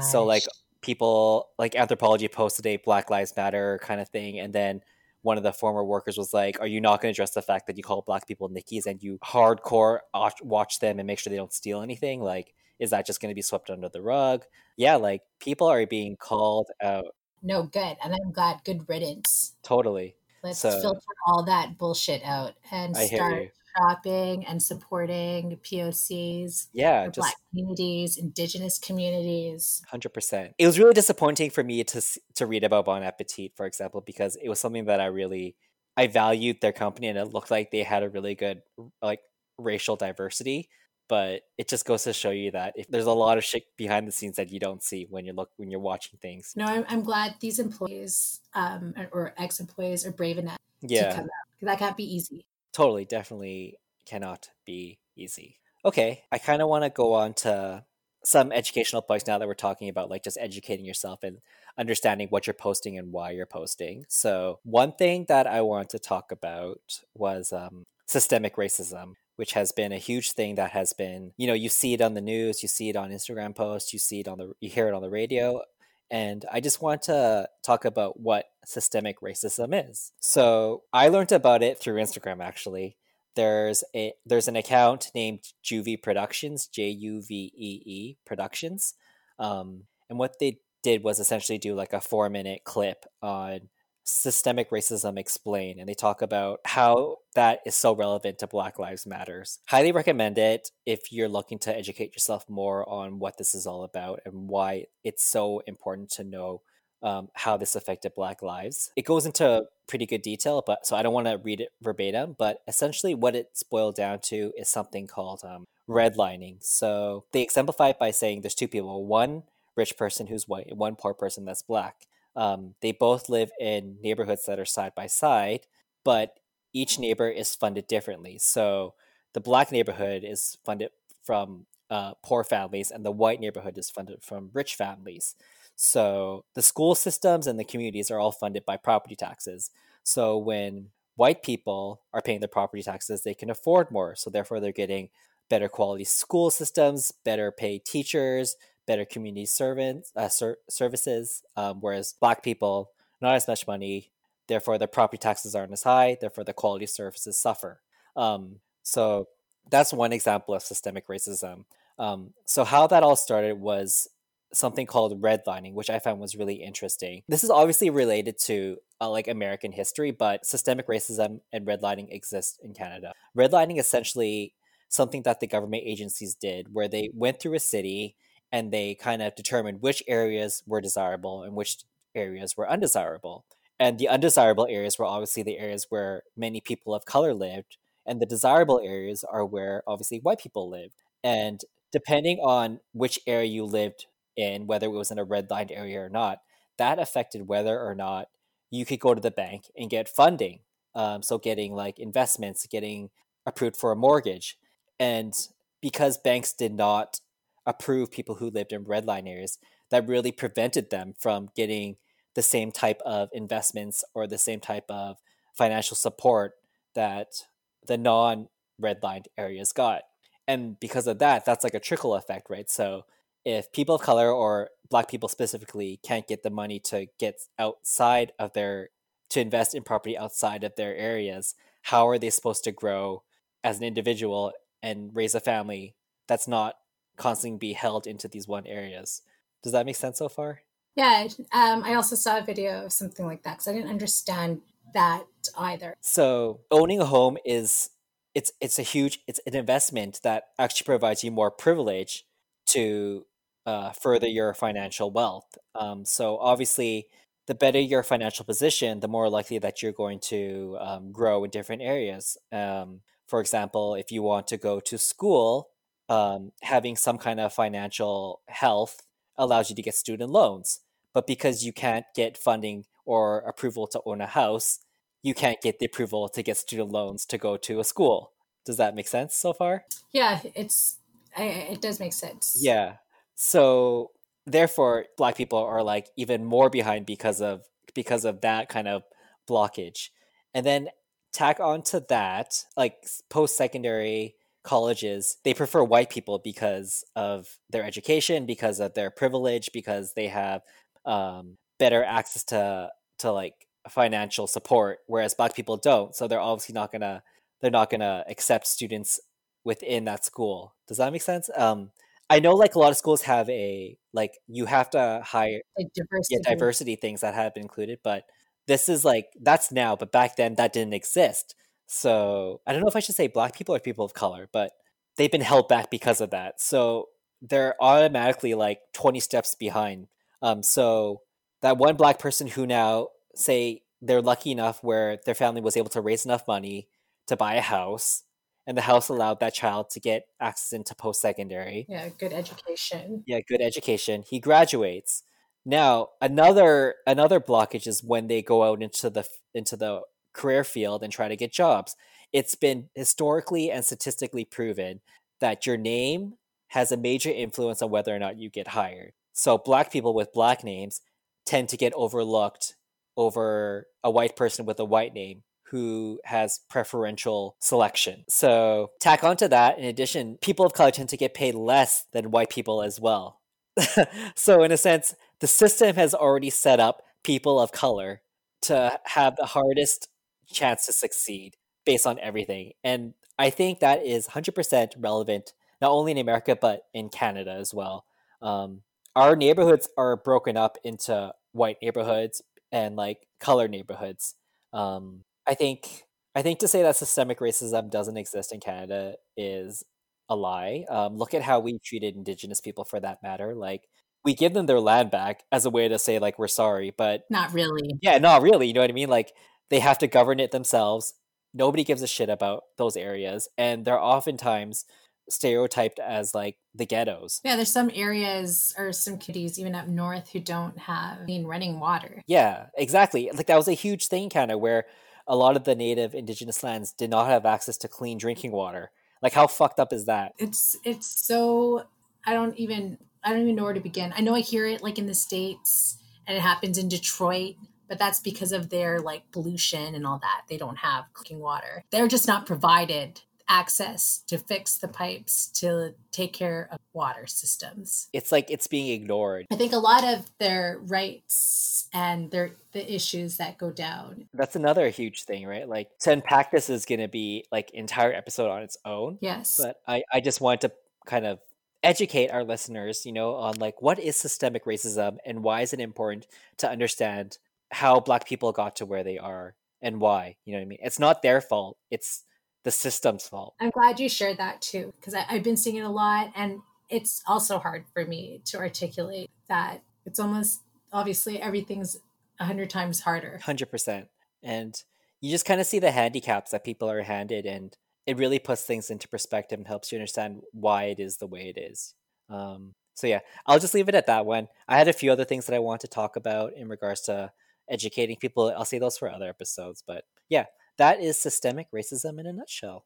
so like people like Anthropologie posted a Black Lives Matter kind of thing, and then one of the former workers was like, "Are you not going to address the fact that you call black people Nickies and you hardcore watch- watch them and make sure they don't steal anything? Like, is that just going to be swept under the rug?" Yeah, like people are being called out no good, and I'm glad. Good riddance. totally. Let's So- filter all that bullshit out and I start shopping and supporting POCs, Yeah, just Black communities, Indigenous communities. Hundred percent. It was really disappointing for me to to read about Bon Appetit, for example, because it was something that I really I valued their company, and it looked like they had a really good like racial diversity. But it just goes to show you that if there's a lot of shit behind the scenes that you don't see when you look when you're watching things. No, I'm, I'm glad these employees um, or ex-employees are brave enough to Yeah, come out. That can't be easy. totally, definitely cannot be easy. Okay, I kind of want to go on to some educational points now that we're talking about like just educating yourself and understanding what you're posting and why you're posting. So, one thing that I want to talk about was um, systemic racism, which has been a huge thing that has been, you know, you see it on the news, you see it on Instagram posts, you see it on the, you hear it on the radio. And I just want to talk about what systemic racism is. So, I learned about it through Instagram actually there's a there's an account named Juvee Productions, J U V E E Productions, um, and what they did was essentially do like a four minute clip on systemic racism explained, and they talk about how that is so relevant to Black Lives Matters. Highly recommend it if you're looking to educate yourself more on what this is all about and why it's so important to know um, how this affected Black lives. It goes into pretty good detail, but so I don't want to read it verbatim. But essentially, what it's boiled down to is something called um, redlining. So they exemplify it by saying there's two people: one rich person who's white, and one poor person that's black. Um, they both live in neighborhoods that are side by side, but each neighbor is funded differently. So the black neighborhood is funded from uh, poor families, and the white neighborhood is funded from rich families. So the school systems and the communities are all funded by property taxes. So when white people are paying their property taxes, they can afford more. So therefore, they're getting better quality school systems, better paid teachers, better community servants uh, ser- services. Um, whereas black people, not as much money, therefore their property taxes aren't as high. Therefore, the quality services suffer. Um, so that's one example of systemic racism. Um, so how that all started was something called redlining, which I found was really interesting. This is obviously related to uh, like American history, but systemic racism and redlining exist in Canada. Redlining essentially something that the government agencies did where they went through a city and they kind of determined which areas were desirable and which areas were undesirable. And the undesirable areas were obviously the areas where many people of color lived, and the desirable areas are where obviously white people lived. And depending on which area you lived in, whether it was in a red lined area or not, that affected whether or not you could go to the bank and get funding. Um, so, getting like investments, getting approved for a mortgage. And because banks did not approve people who lived in red line areas, that really prevented them from getting the same type of investments or the same type of financial support that the non redlined areas got. And because of that, that's like a trickle effect, right? So if people of color or black people specifically can't get the money to get outside of their to invest in property outside of their areas, how are they supposed to grow as an individual and raise a family that's not constantly be held into these one areas? Does that make sense so far? Yeah, um, I also saw a video of something like that because I didn't understand that either. So owning a home is it's it's a huge it's an investment that actually provides you more privilege to uh, further your financial wealth. Um, so obviously, the better your financial position, the more likely that you're going to um, grow in different areas. Um, for example, if you want to go to school, um, having some kind of financial health allows you to get student loans. But because you can't get funding or approval to own a house, you can't get the approval to get student loans to go to a school. Does that make sense so far? Yeah, it's I, it does make sense. Yeah. So therefore, black people are like even more behind because of because of that kind of blockage. And then tack on to that, like post secondary colleges, they prefer white people because of their education, because of their privilege, because they have um, better access to to like financial support, whereas black people don't. So they're obviously not gonna they're not gonna accept students within that school. Does that make sense? Um, I know like a lot of schools have a like you have to hire like diversity. Yeah, diversity things that have been included, but this is like that's now, but back then that didn't exist. So I don't know if I should say black people or people of color, but they've been held back because of that. So they're automatically like 20 steps behind. Um, so that one black person who now say they're lucky enough where their family was able to raise enough money to buy a house and the house allowed that child to get access into post secondary. Yeah, good education. Yeah, good education. He graduates. Now, another another blockage is when they go out into the into the career field and try to get jobs. It's been historically and statistically proven that your name has a major influence on whether or not you get hired. So black people with black names tend to get overlooked over a white person with a white name who has preferential selection. So, tack onto that, in addition, people of color tend to get paid less than white people as well. so, in a sense, the system has already set up people of color to have the hardest chance to succeed based on everything. And I think that is 100% relevant, not only in America, but in Canada as well. Um, our neighborhoods are broken up into white neighborhoods, and like color neighborhoods. Um, I think I think to say that systemic racism doesn't exist in Canada is a lie. Um, look at how we treated Indigenous people, for that matter. Like we give them their land back as a way to say like we're sorry, but not really. Yeah, not really. You know what I mean? Like they have to govern it themselves. Nobody gives a shit about those areas, and they're oftentimes stereotyped as like the ghettos. Yeah, there's some areas or some cities even up north who don't have clean running water. Yeah, exactly. Like that was a huge thing kind of where a lot of the native indigenous lands did not have access to clean drinking water. Like how fucked up is that? It's it's so I don't even I don't even know where to begin. I know I hear it like in the states and it happens in Detroit, but that's because of their like pollution and all that. They don't have cooking water. They're just not provided access to fix the pipes to take care of water systems. It's like it's being ignored. I think a lot of their rights and their the issues that go down. That's another huge thing, right? Like to unpack this is going to be like entire episode on its own. Yes. But I I just want to kind of educate our listeners, you know, on like what is systemic racism and why is it important to understand how black people got to where they are and why, you know what I mean? It's not their fault. It's the system's fault. I'm glad you shared that too, because I've been seeing it a lot. And it's also hard for me to articulate that it's almost obviously everything's a hundred times harder. 100%. And you just kind of see the handicaps that people are handed, and it really puts things into perspective and helps you understand why it is the way it is. Um, so, yeah, I'll just leave it at that one. I had a few other things that I want to talk about in regards to educating people. I'll say those for other episodes. But yeah, that is systemic racism in a nutshell.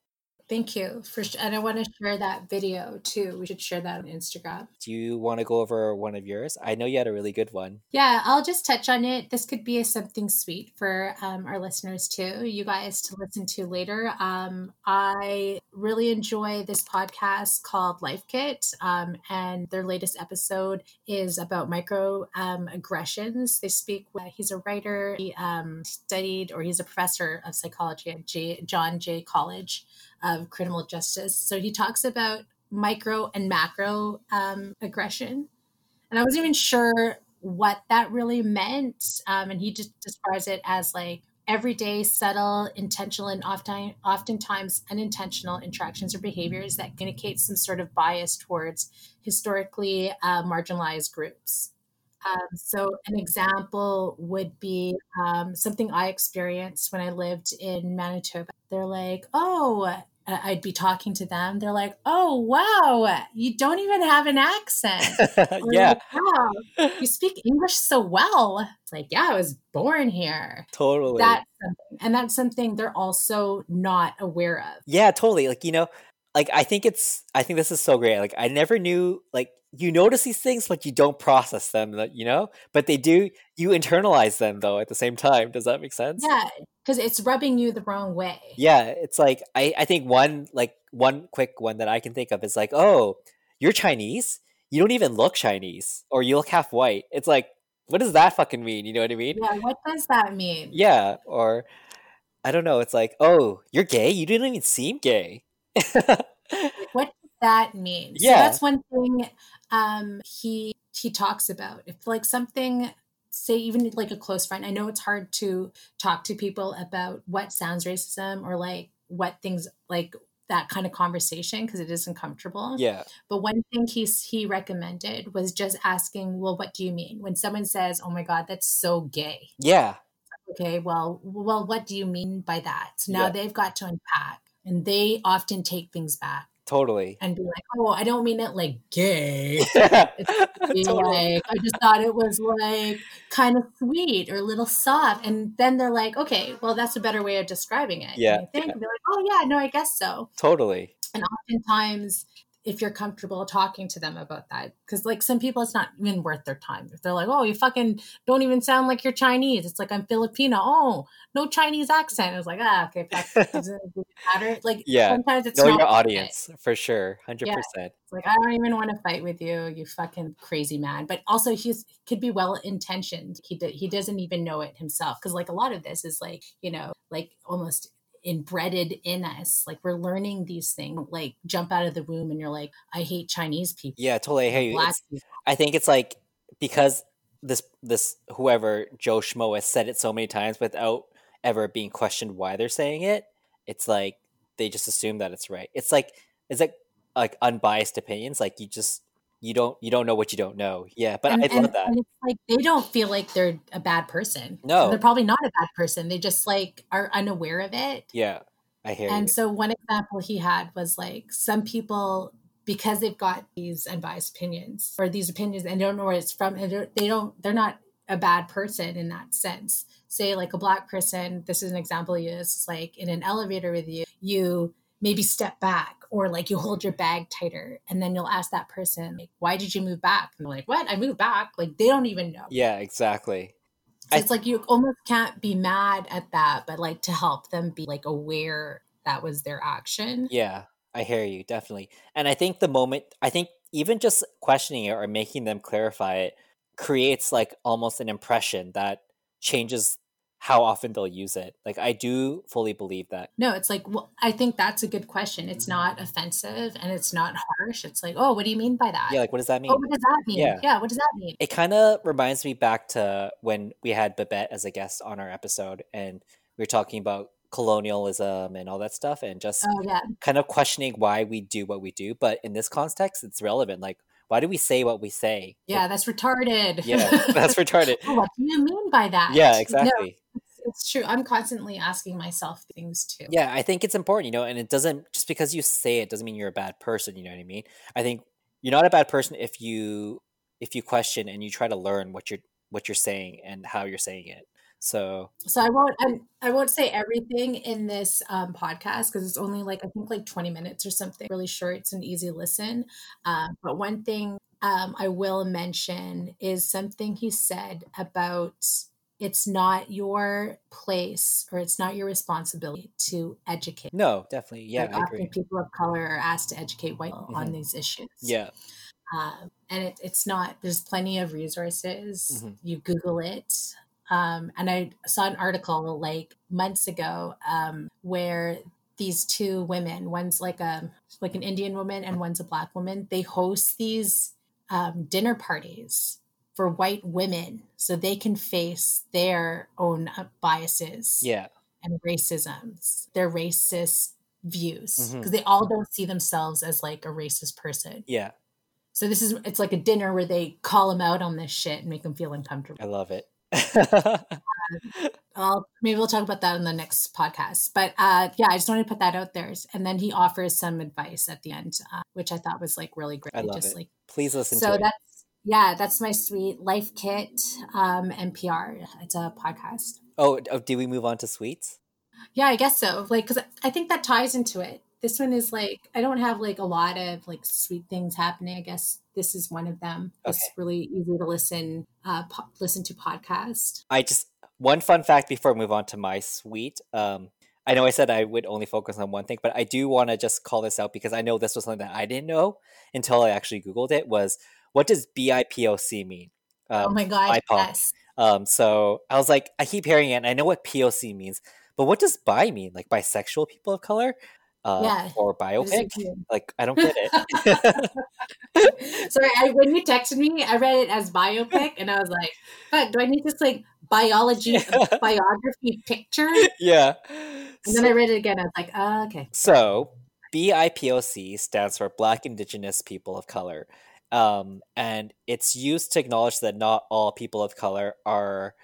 Thank you for, sh- and I want to share that video too. We should share that on Instagram. Do you want to go over one of yours? I know you had a really good one. Yeah, I'll just touch on it. This could be a something sweet for um, our listeners too, you guys to listen to later. Um, I really enjoy this podcast called Life Kit, um, and their latest episode is about micro um, aggressions. They speak with, he's a writer, he um, studied, or he's a professor of psychology at J- John Jay College of criminal justice. So he talks about micro and macro um, aggression. And I wasn't even sure what that really meant. Um, and he just describes it as like everyday, subtle, intentional, and often, oftentimes unintentional interactions or behaviors that indicate some sort of bias towards historically uh, marginalized groups. Um, so, an example would be um, something I experienced when I lived in Manitoba. They're like, oh, Uh, I'd be talking to them. They're like, "Oh, wow, you don't even have an accent." yeah. Like, wow, you speak English so well. It's like, yeah, I was born here. Totally. That's something, and that's something they're also not aware of. Yeah, totally. Like you know, like I think it's I think this is so great. Like I never knew like you notice these things but you don't process them you know? But they do you internalize them though at the same time does that make sense? Yeah because it's rubbing you the wrong way. Yeah it's like i i think one like one quick one that i can think of is like oh you're chinese? You don't even look chinese or you look half white. It's like what does that fucking mean? You know what i mean? Yeah what does that mean? Yeah or i don't know it's like oh you're gay? You didn't even seem gay what does that mean? Yeah. so that's one thing um he he talks about. If like something say even like a close friend i know it's hard to talk to people about what sounds racism or like what things like that kind of conversation because it is uncomfortable. Yeah. But one thing he's he recommended was just asking well what do you mean? When someone says oh my god that's so gay. Yeah. Okay well well what do you mean by that? So now Yeah. they've got to unpack and they often take things back totally. and be like oh i don't mean it like gay. Be Totally. like i just thought it was like kind of sweet or a little soft. And then they're like okay well that's a better way of describing it. Yeah, and I think they're like oh yeah no i guess so. Totally. And oftentimes if you're comfortable talking to them about that. Because like some people it's not even worth their time. If they're like oh you fucking don't even sound like you're chinese. It's like i'm filipino. Oh no chinese accent. It's like ah okay that doesn't matter? Like Yeah. sometimes it's know not your worth it. audience for sure. 100% It's like I don't even want to fight with you, you fucking crazy man. But also, he's could be well intentioned. He do, he doesn't even know it himself. Because like a lot of this is like you know like almost inbred in us. Like we're learning these things. Like jump out of the womb and you're like, I hate Chinese people. yeah totally hey i think it's like because this this whoever joe schmo has said it so many times without ever being questioned why they're saying it it's like they just assume that it's right it's like it's like like unbiased opinions like you just you don't you don't know what you don't know yeah but and, i love that and it's like they don't feel like they're a bad person. No. they're probably not a bad person. They just like are unaware of it. yeah I hear And you. so one example he had was like some people because they've got these unbiased opinions or these opinions and don't know where it's from and they don't they're not a bad person in that sense. Say like a black person, this is an example you it's like in an elevator with you, you maybe step back or like you hold your bag tighter and then you'll ask that person like why did you move back? And they're like, What? I moved back. Like they don't even know. Yeah, exactly. So it's like you almost can't be mad at that, but like to help them be like aware that was their action. Yeah, I hear you definitely. And I think the moment I think even just questioning it or making them clarify it creates like almost an impression that changes how often they'll use it. Like I do fully believe that. No, it's like, well, I think that's a good question. It's not offensive and it's not harsh. It's like, oh, what do you mean by that? Yeah, like what does that oh, mean? oh, what does that mean? Yeah. Yeah. what does that mean? It kind of reminds me back to when we had Babette as a guest on our episode and we were talking about colonialism and all that stuff and just Oh, yeah. kind of questioning why we do what we do. But in this context, it's relevant. Like, why do we say what we say? Yeah, that's retarded. Yeah, that's retarded. Oh, what do you mean by that? Yeah, exactly. It's, it's true. I'm constantly asking myself things too. Yeah, I think it's important, you know, and it doesn't just because you say it doesn't mean you're a bad person, you know what I mean? I think you're not a bad person if you if you question and you try to learn what you're what you're saying and how you're saying it. So, So I won't I, I won't say everything in this um, podcast because it's only like I think like 20 minutes or something really short. It's an easy listen. Um, but one thing um, I will mention is something he said about it's not your place or it's not your responsibility to educate. no, definitely. Yeah, Like, I often agree. people of color are asked to educate white people on these issues. Yeah. Um, and it, it's not, there's plenty of resources. Mhm. You Google it. Um, and I saw an article like months ago um, where these two women, one's like a like an Indian woman and one's a black woman, they host these um, dinner parties for white women so they can face their own biases Yeah. and racisms, their racist views, because they all don't see themselves as like a racist person. Yeah. So this is it's like a dinner where they call them out on this shit and make them feel uncomfortable. I love it. I'll maybe we'll talk about that in the next podcast. But uh, yeah, I just wanted to put that out there. And then he offers some advice at the end, uh, which I thought was like really great. I love just it. like Please listen so to it. that's yeah, that's my sweet life kit um, NPR. It's a podcast. Oh, oh, do we move on to sweets? Yeah, I guess so. Like, because I think that ties into it. This one is like I don't have like a lot of like sweet things happening. I guess this is one of them. It's really easy to listen uh po- listen to podcast. I just one fun fact before I move on to my sweet. Um, I know I said I would only focus on one thing, but I do want to just call this out because I know this was something that I didn't know until I actually Googled it. Was what does BIPOC mean? Um, oh my god, BIPOC. yes. Um, so I was like, I keep hearing it, and I know what POC means, but what does bi mean? Like bisexual people of color, uh, Yeah. or biopic? Like I don't get it. Sorry, I, when you texted me, I read it as biopic, and I was like, "But do I need this like biology biography picture?" yeah. And then I read it again. I was like, oh, "Okay." So, BIPOC stands for Black Indigenous People of Color. Um, and it's used to acknowledge that not all people of color are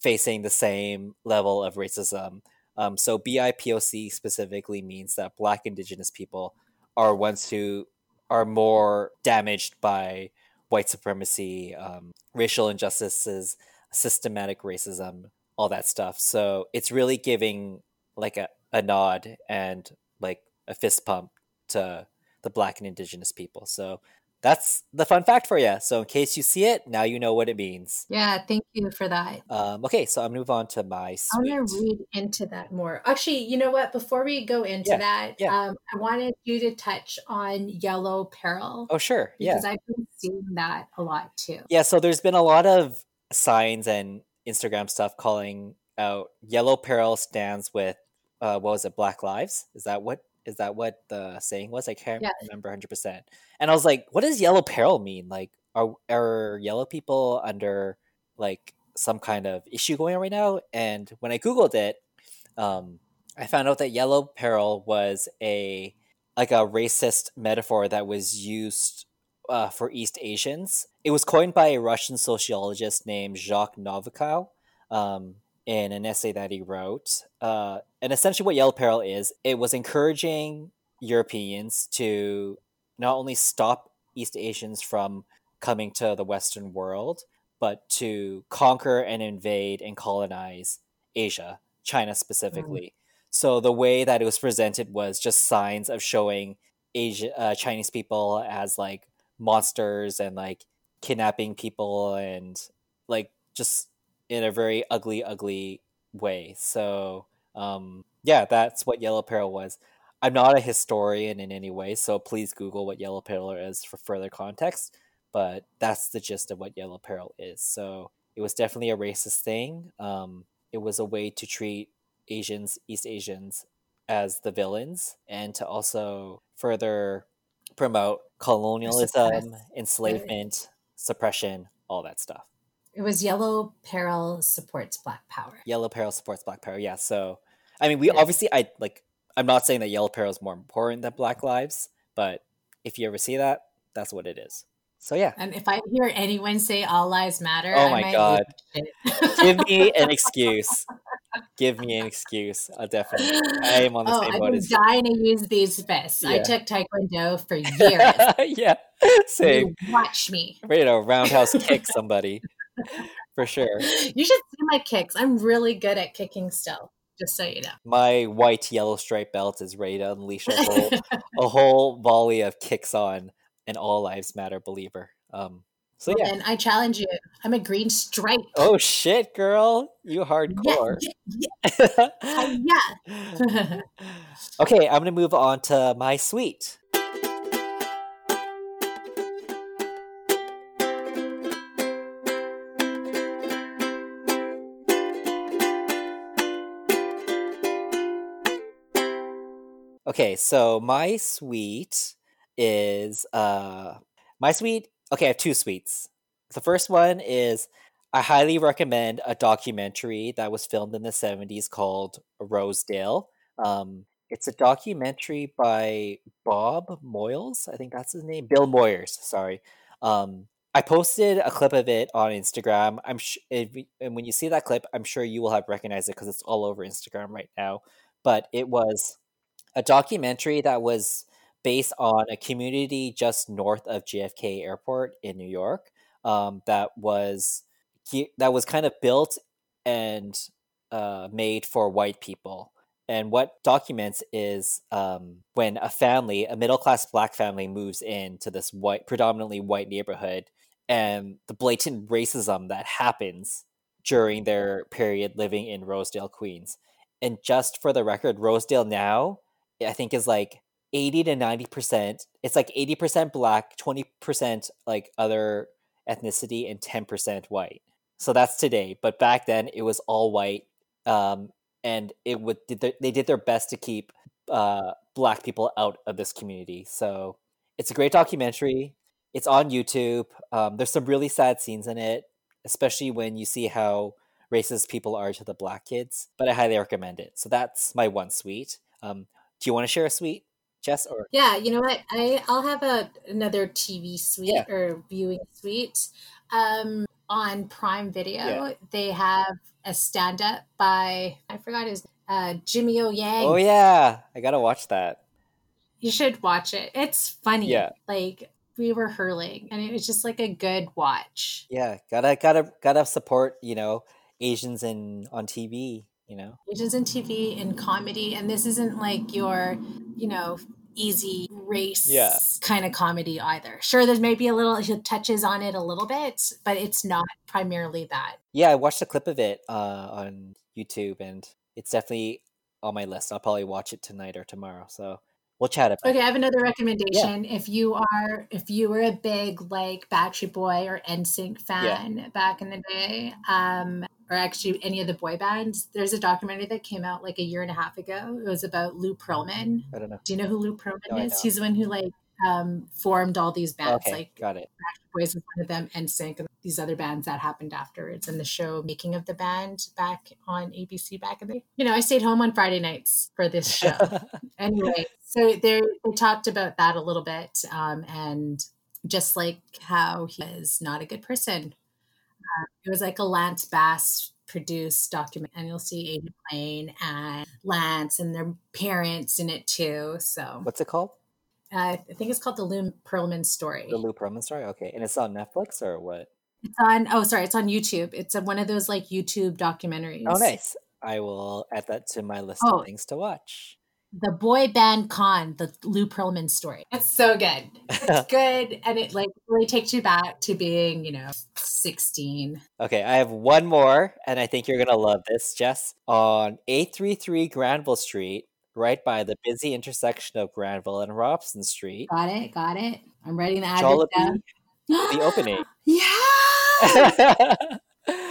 facing the same level of racism. Um, so, BIPOC specifically means that Black Indigenous people are ones who are more damaged by white supremacy, um, racial injustices, systematic racism, all that stuff. So, it's really giving like a, a nod and like a fist pump to the black and indigenous people. So that's the fun fact for you. So in case you see it, now you know what it means. Yeah, thank you for that. Um, okay, so I'm gonna move on to my I sweet. want to read into that more. Actually, you know what? Before we go into Yeah, that, yeah. um, I wanted you to touch on yellow peril Oh sure, yeah, because I've been seeing that a lot too. yeah. So there's been a lot of signs and Instagram stuff calling out yellow peril stands with uh, what was it, Black Lives? Is that what is that what the saying was? I can't Yeah. remember 100. percent And I was like, what does yellow peril mean? Like, are are yellow people under like some kind of issue going on right now? And when I googled it, um, I found out that yellow peril was a like a racist metaphor that was used uh, for East Asians. It was coined by a Russian sociologist named Jacques Novicow. Um, in an essay that he wrote. Uh, and essentially, what Yellow Peril is, it was encouraging Europeans to not only stop East Asians from coming to the Western world, but to conquer and invade and colonize Asia, China specifically. Mm. So the way that it was presented was just signs of showing Asia uh, Chinese people as like monsters and like kidnapping people and like just in a very ugly, ugly way. So um, yeah, that's what Yellow Peril was. I'm not a historian in any way, so please Google what Yellow Peril is for further context. But that's the gist of what Yellow Peril is. So it was definitely a racist thing. Um, it was a way to treat Asians, East Asians, as the villains, and to also further promote colonialism, enslavement, suppression, all that stuff. It was Yellow Peril supports Black Power. Yellow Peril supports Black Power. Yeah. So, I mean, we yeah. obviously, I like. I'm not saying that Yellow Peril is more important than Black Lives, but if you ever see that, that's what it is. So yeah. And if I hear anyone say all lives matter, oh my god, give me an excuse. Give me an excuse. I'll definitely. I am on the oh, same boat. I'm dying to use these fists. Yeah. I took Taekwondo for years. yeah, same. You watch me. Ready to roundhouse kick somebody for sure. You should see my kicks. I'm really good at kicking still. Just so you know, my white yellow stripe belt is ready to unleash a whole, a whole volley of kicks on an all lives matter believer. Um, so yeah, and I challenge you. I'm a green stripe. Oh shit, girl, you hardcore. Yeah. yeah. uh, yeah. okay, I'm gonna move on to my suite. Okay, so my suite is uh my suite. Okay, I have two suites. The first one is I highly recommend a documentary that was filmed in the 70s called Rosedale. Um, it's a documentary by Bob Moyles. I think that's his name. Bill Moyers, sorry. Um, I posted a clip of it on Instagram. I'm sh- and when you see that clip, I'm sure you will have recognized it because it's all over Instagram right now. But it was a documentary that was based on a community just north of JFK Airport in New York. Um, that was that was kind of built and uh, made for white people. And what documents is um, when a family, a middle class black family, moves into this white, predominantly white neighborhood, and the blatant racism that happens during their period living in Rosedale, Queens. And just for the record, Rosedale now I think is like 80 to 90%. It's like 80% black, 20% like other ethnicity and 10% white. So that's today, but back then it was all white. Um, and it would they did their best to keep uh, black people out of this community. So it's a great documentary. It's on YouTube. Um, there's some really sad scenes in it, especially when you see how racist people are to the black kids. But I highly recommend it. So that's my one suite. Um, do you want to share a suite, Jess? Or yeah, you know what? I I'll have a another TV suite yeah. or viewing suite. Um, on Prime Video, yeah. they have a stand up by I forgot his uh, Jimmy O Yang. Oh yeah, I gotta watch that. You should watch it. It's funny. Yeah, like we were hurling, and it was just like a good watch. Yeah, gotta gotta gotta support you know Asians in on TV you know? Asians in tv and comedy and this isn't like your you know easy race yeah. kind of comedy either. Sure there's maybe a little it touches on it a little bit but it's not primarily that. Yeah i watched a clip of it uh, on youtube and it's definitely on my list. I'll probably watch it tonight or tomorrow so we'll chat about okay i have another recommendation yeah. if you are if you were a big like Backstreet Boy or NSYNC fan yeah. back in the day um or actually any of the boy bands. There's a documentary that came out like a year and a half ago. It was about Lou Pearlman. I don't know. Do you know who Lou Pearlman no, is? He's the one who like um, formed all these bands. Okay, like got it. Boys was one of them, NSYNC, and these other bands that happened afterwards. And the show Making of the Band back on ABC back in the You know, I stayed home on Friday nights for this show. anyway, so they they talked about that a little bit, um, and just like how he is not a good person it was like a Lance Bass produced document, and you'll see Agent Plane and Lance and their parents in it too. So What's it called? Uh, I think it's called the Lou Pearlman story. The Lou Pearlman story. Okay, and it's on Netflix or what? It's on. Oh, sorry, it's on YouTube. It's one of those like YouTube documentaries. Oh, nice. I will add that to my list Oh. of things to watch. The boy band con, the Lou Pearlman story. It's so good. It's good, and it like really takes you back to being, you know, sixteen. Okay, I have one more, and I think you're gonna love this, Jess. On 833 Granville Street, right by the busy intersection of Granville and Robson Street, Got it. Got it. I'm writing the address Jollibee down. the opening. yeah.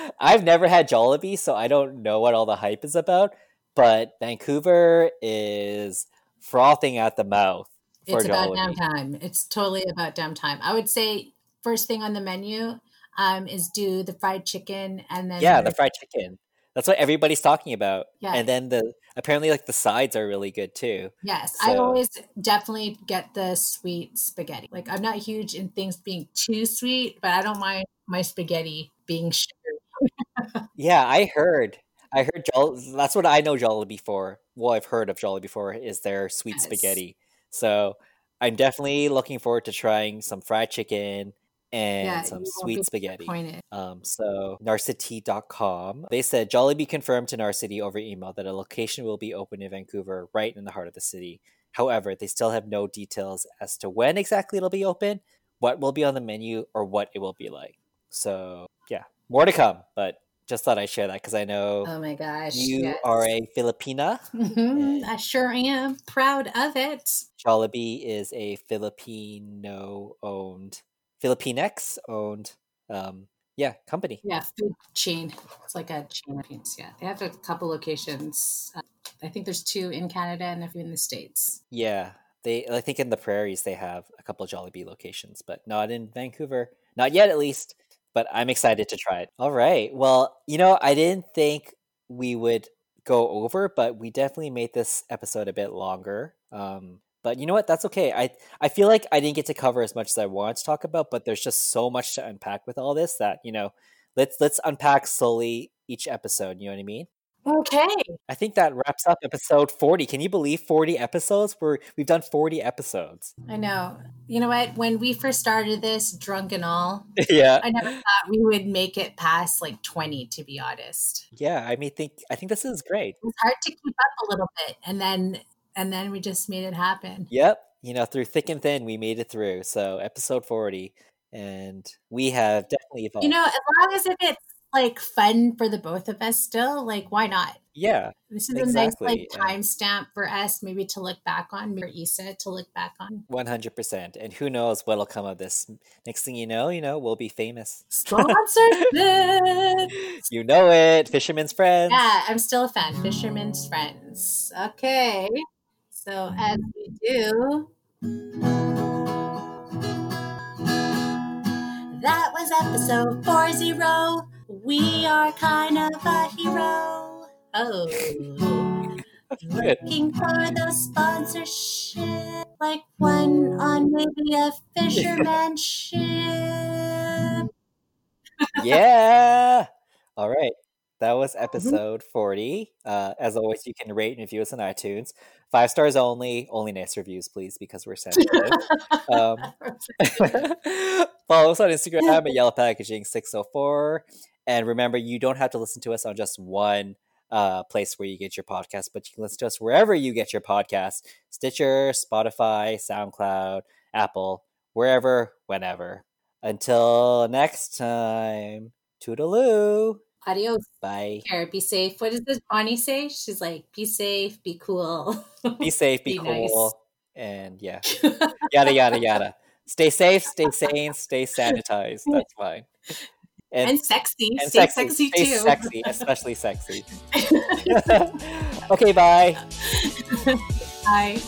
I've never had Jollibee, so I don't know what all the hype is about. But Vancouver is frothing at the mouth for It's about damn Jollibee. time. It's totally about damn time. I would say first thing on the menu um, is do the fried chicken and then Yeah, the fried chicken. That's what everybody's talking about. Yeah. And then the apparently like the sides are really good too. yes, I always definitely get the sweet spaghetti. Like I'm not huge in things being too sweet, but I don't mind my spaghetti being sugar. Yeah, I heard. I heard Joll. That's what I know Jollibee for. Well, I've heard of Jollibee before is their sweet Yes. spaghetti. So I'm definitely looking forward to trying some fried chicken and Yeah, some you won't be sweet spaghetti. Um, so narcity.com. They said Jollibee confirmed to Narcity over email that a location will be open in Vancouver, right in the heart of the city. However, they still have no details as to when exactly it'll be open, what will be on the menu, or what it will be like. So yeah, more to come. But just thought I'd share that because I know Oh my gosh. you yes. are a Filipina. Mhm, I sure am proud of it. Jollibee is a Filipino owned, Filipinx owned, um, yeah, company. Yeah, food chain. It's like a chain of chains. Yeah, they have a couple locations. Uh, I think there's two in Canada and a few in the states. Yeah, they. I think in the prairies they have a couple Jollibee locations, but not in Vancouver. Not yet, at least. But I'm excited to try it. All right. Well, you know, I didn't think we would go over, but we definitely made this episode a bit longer. Um, but you know what? That's okay. I I feel like I didn't get to cover as much as I wanted to talk about, but there's just so much to unpack with all this that you know, let's let's unpack slowly each episode. You know what I mean? Okay. I think that wraps up episode 40. Can you believe 40 episodes? We're, we've done 40 episodes. I know. You know what? When we first started this, drunk and all, yeah. I never thought we would make it past like 20, to be honest. Yeah, I mean think I think this is great. It's hard to keep up a little bit. And then and then we just made it happen. Yep. You know, through thick and thin we made it through. So, episode 40 and we have definitely evolved. You know, as long as if it's like fun for the both of us still, like why not? yeah. This is a nice like Exactly, timestamp for us, maybe to look back on, or Issa to look back on. 100%. And who knows what'll come of this. Next thing you know, you know, we'll be famous. Sponsored. you know it. Fisherman's friends. yeah, I'm still a fan. Fisherman's friends. Okay. So as we do, that was episode four zero. We are kind of a hero. Oh. Good. Looking for the sponsorship, like one on maybe a fisherman ship. yeah. All right. That was Mm-hmm. episode 40. Uh, as always, you can rate and review us on iTunes. Five stars only. Only nice reviews, please, because we're sensitive. um, follow us on Instagram at Yellow Packaging 604. And remember, you don't have to listen to us on just one uh, place where you get your podcast, but you can listen to us wherever you get your podcast Stitcher, Spotify, SoundCloud, Apple, wherever, whenever. Until next time, toodaloo. Adios. Bye. Care, be safe. What does this Bonnie say? She's like, be safe, be cool. Be safe, be, Be nice. cool. And yeah, yada, yada, yada. Stay safe, stay sane, stay sanitized. That's fine. and, sexy. and Stay sexy, sexy, stay too. sexy, especially sexy. okay, bye. Bye.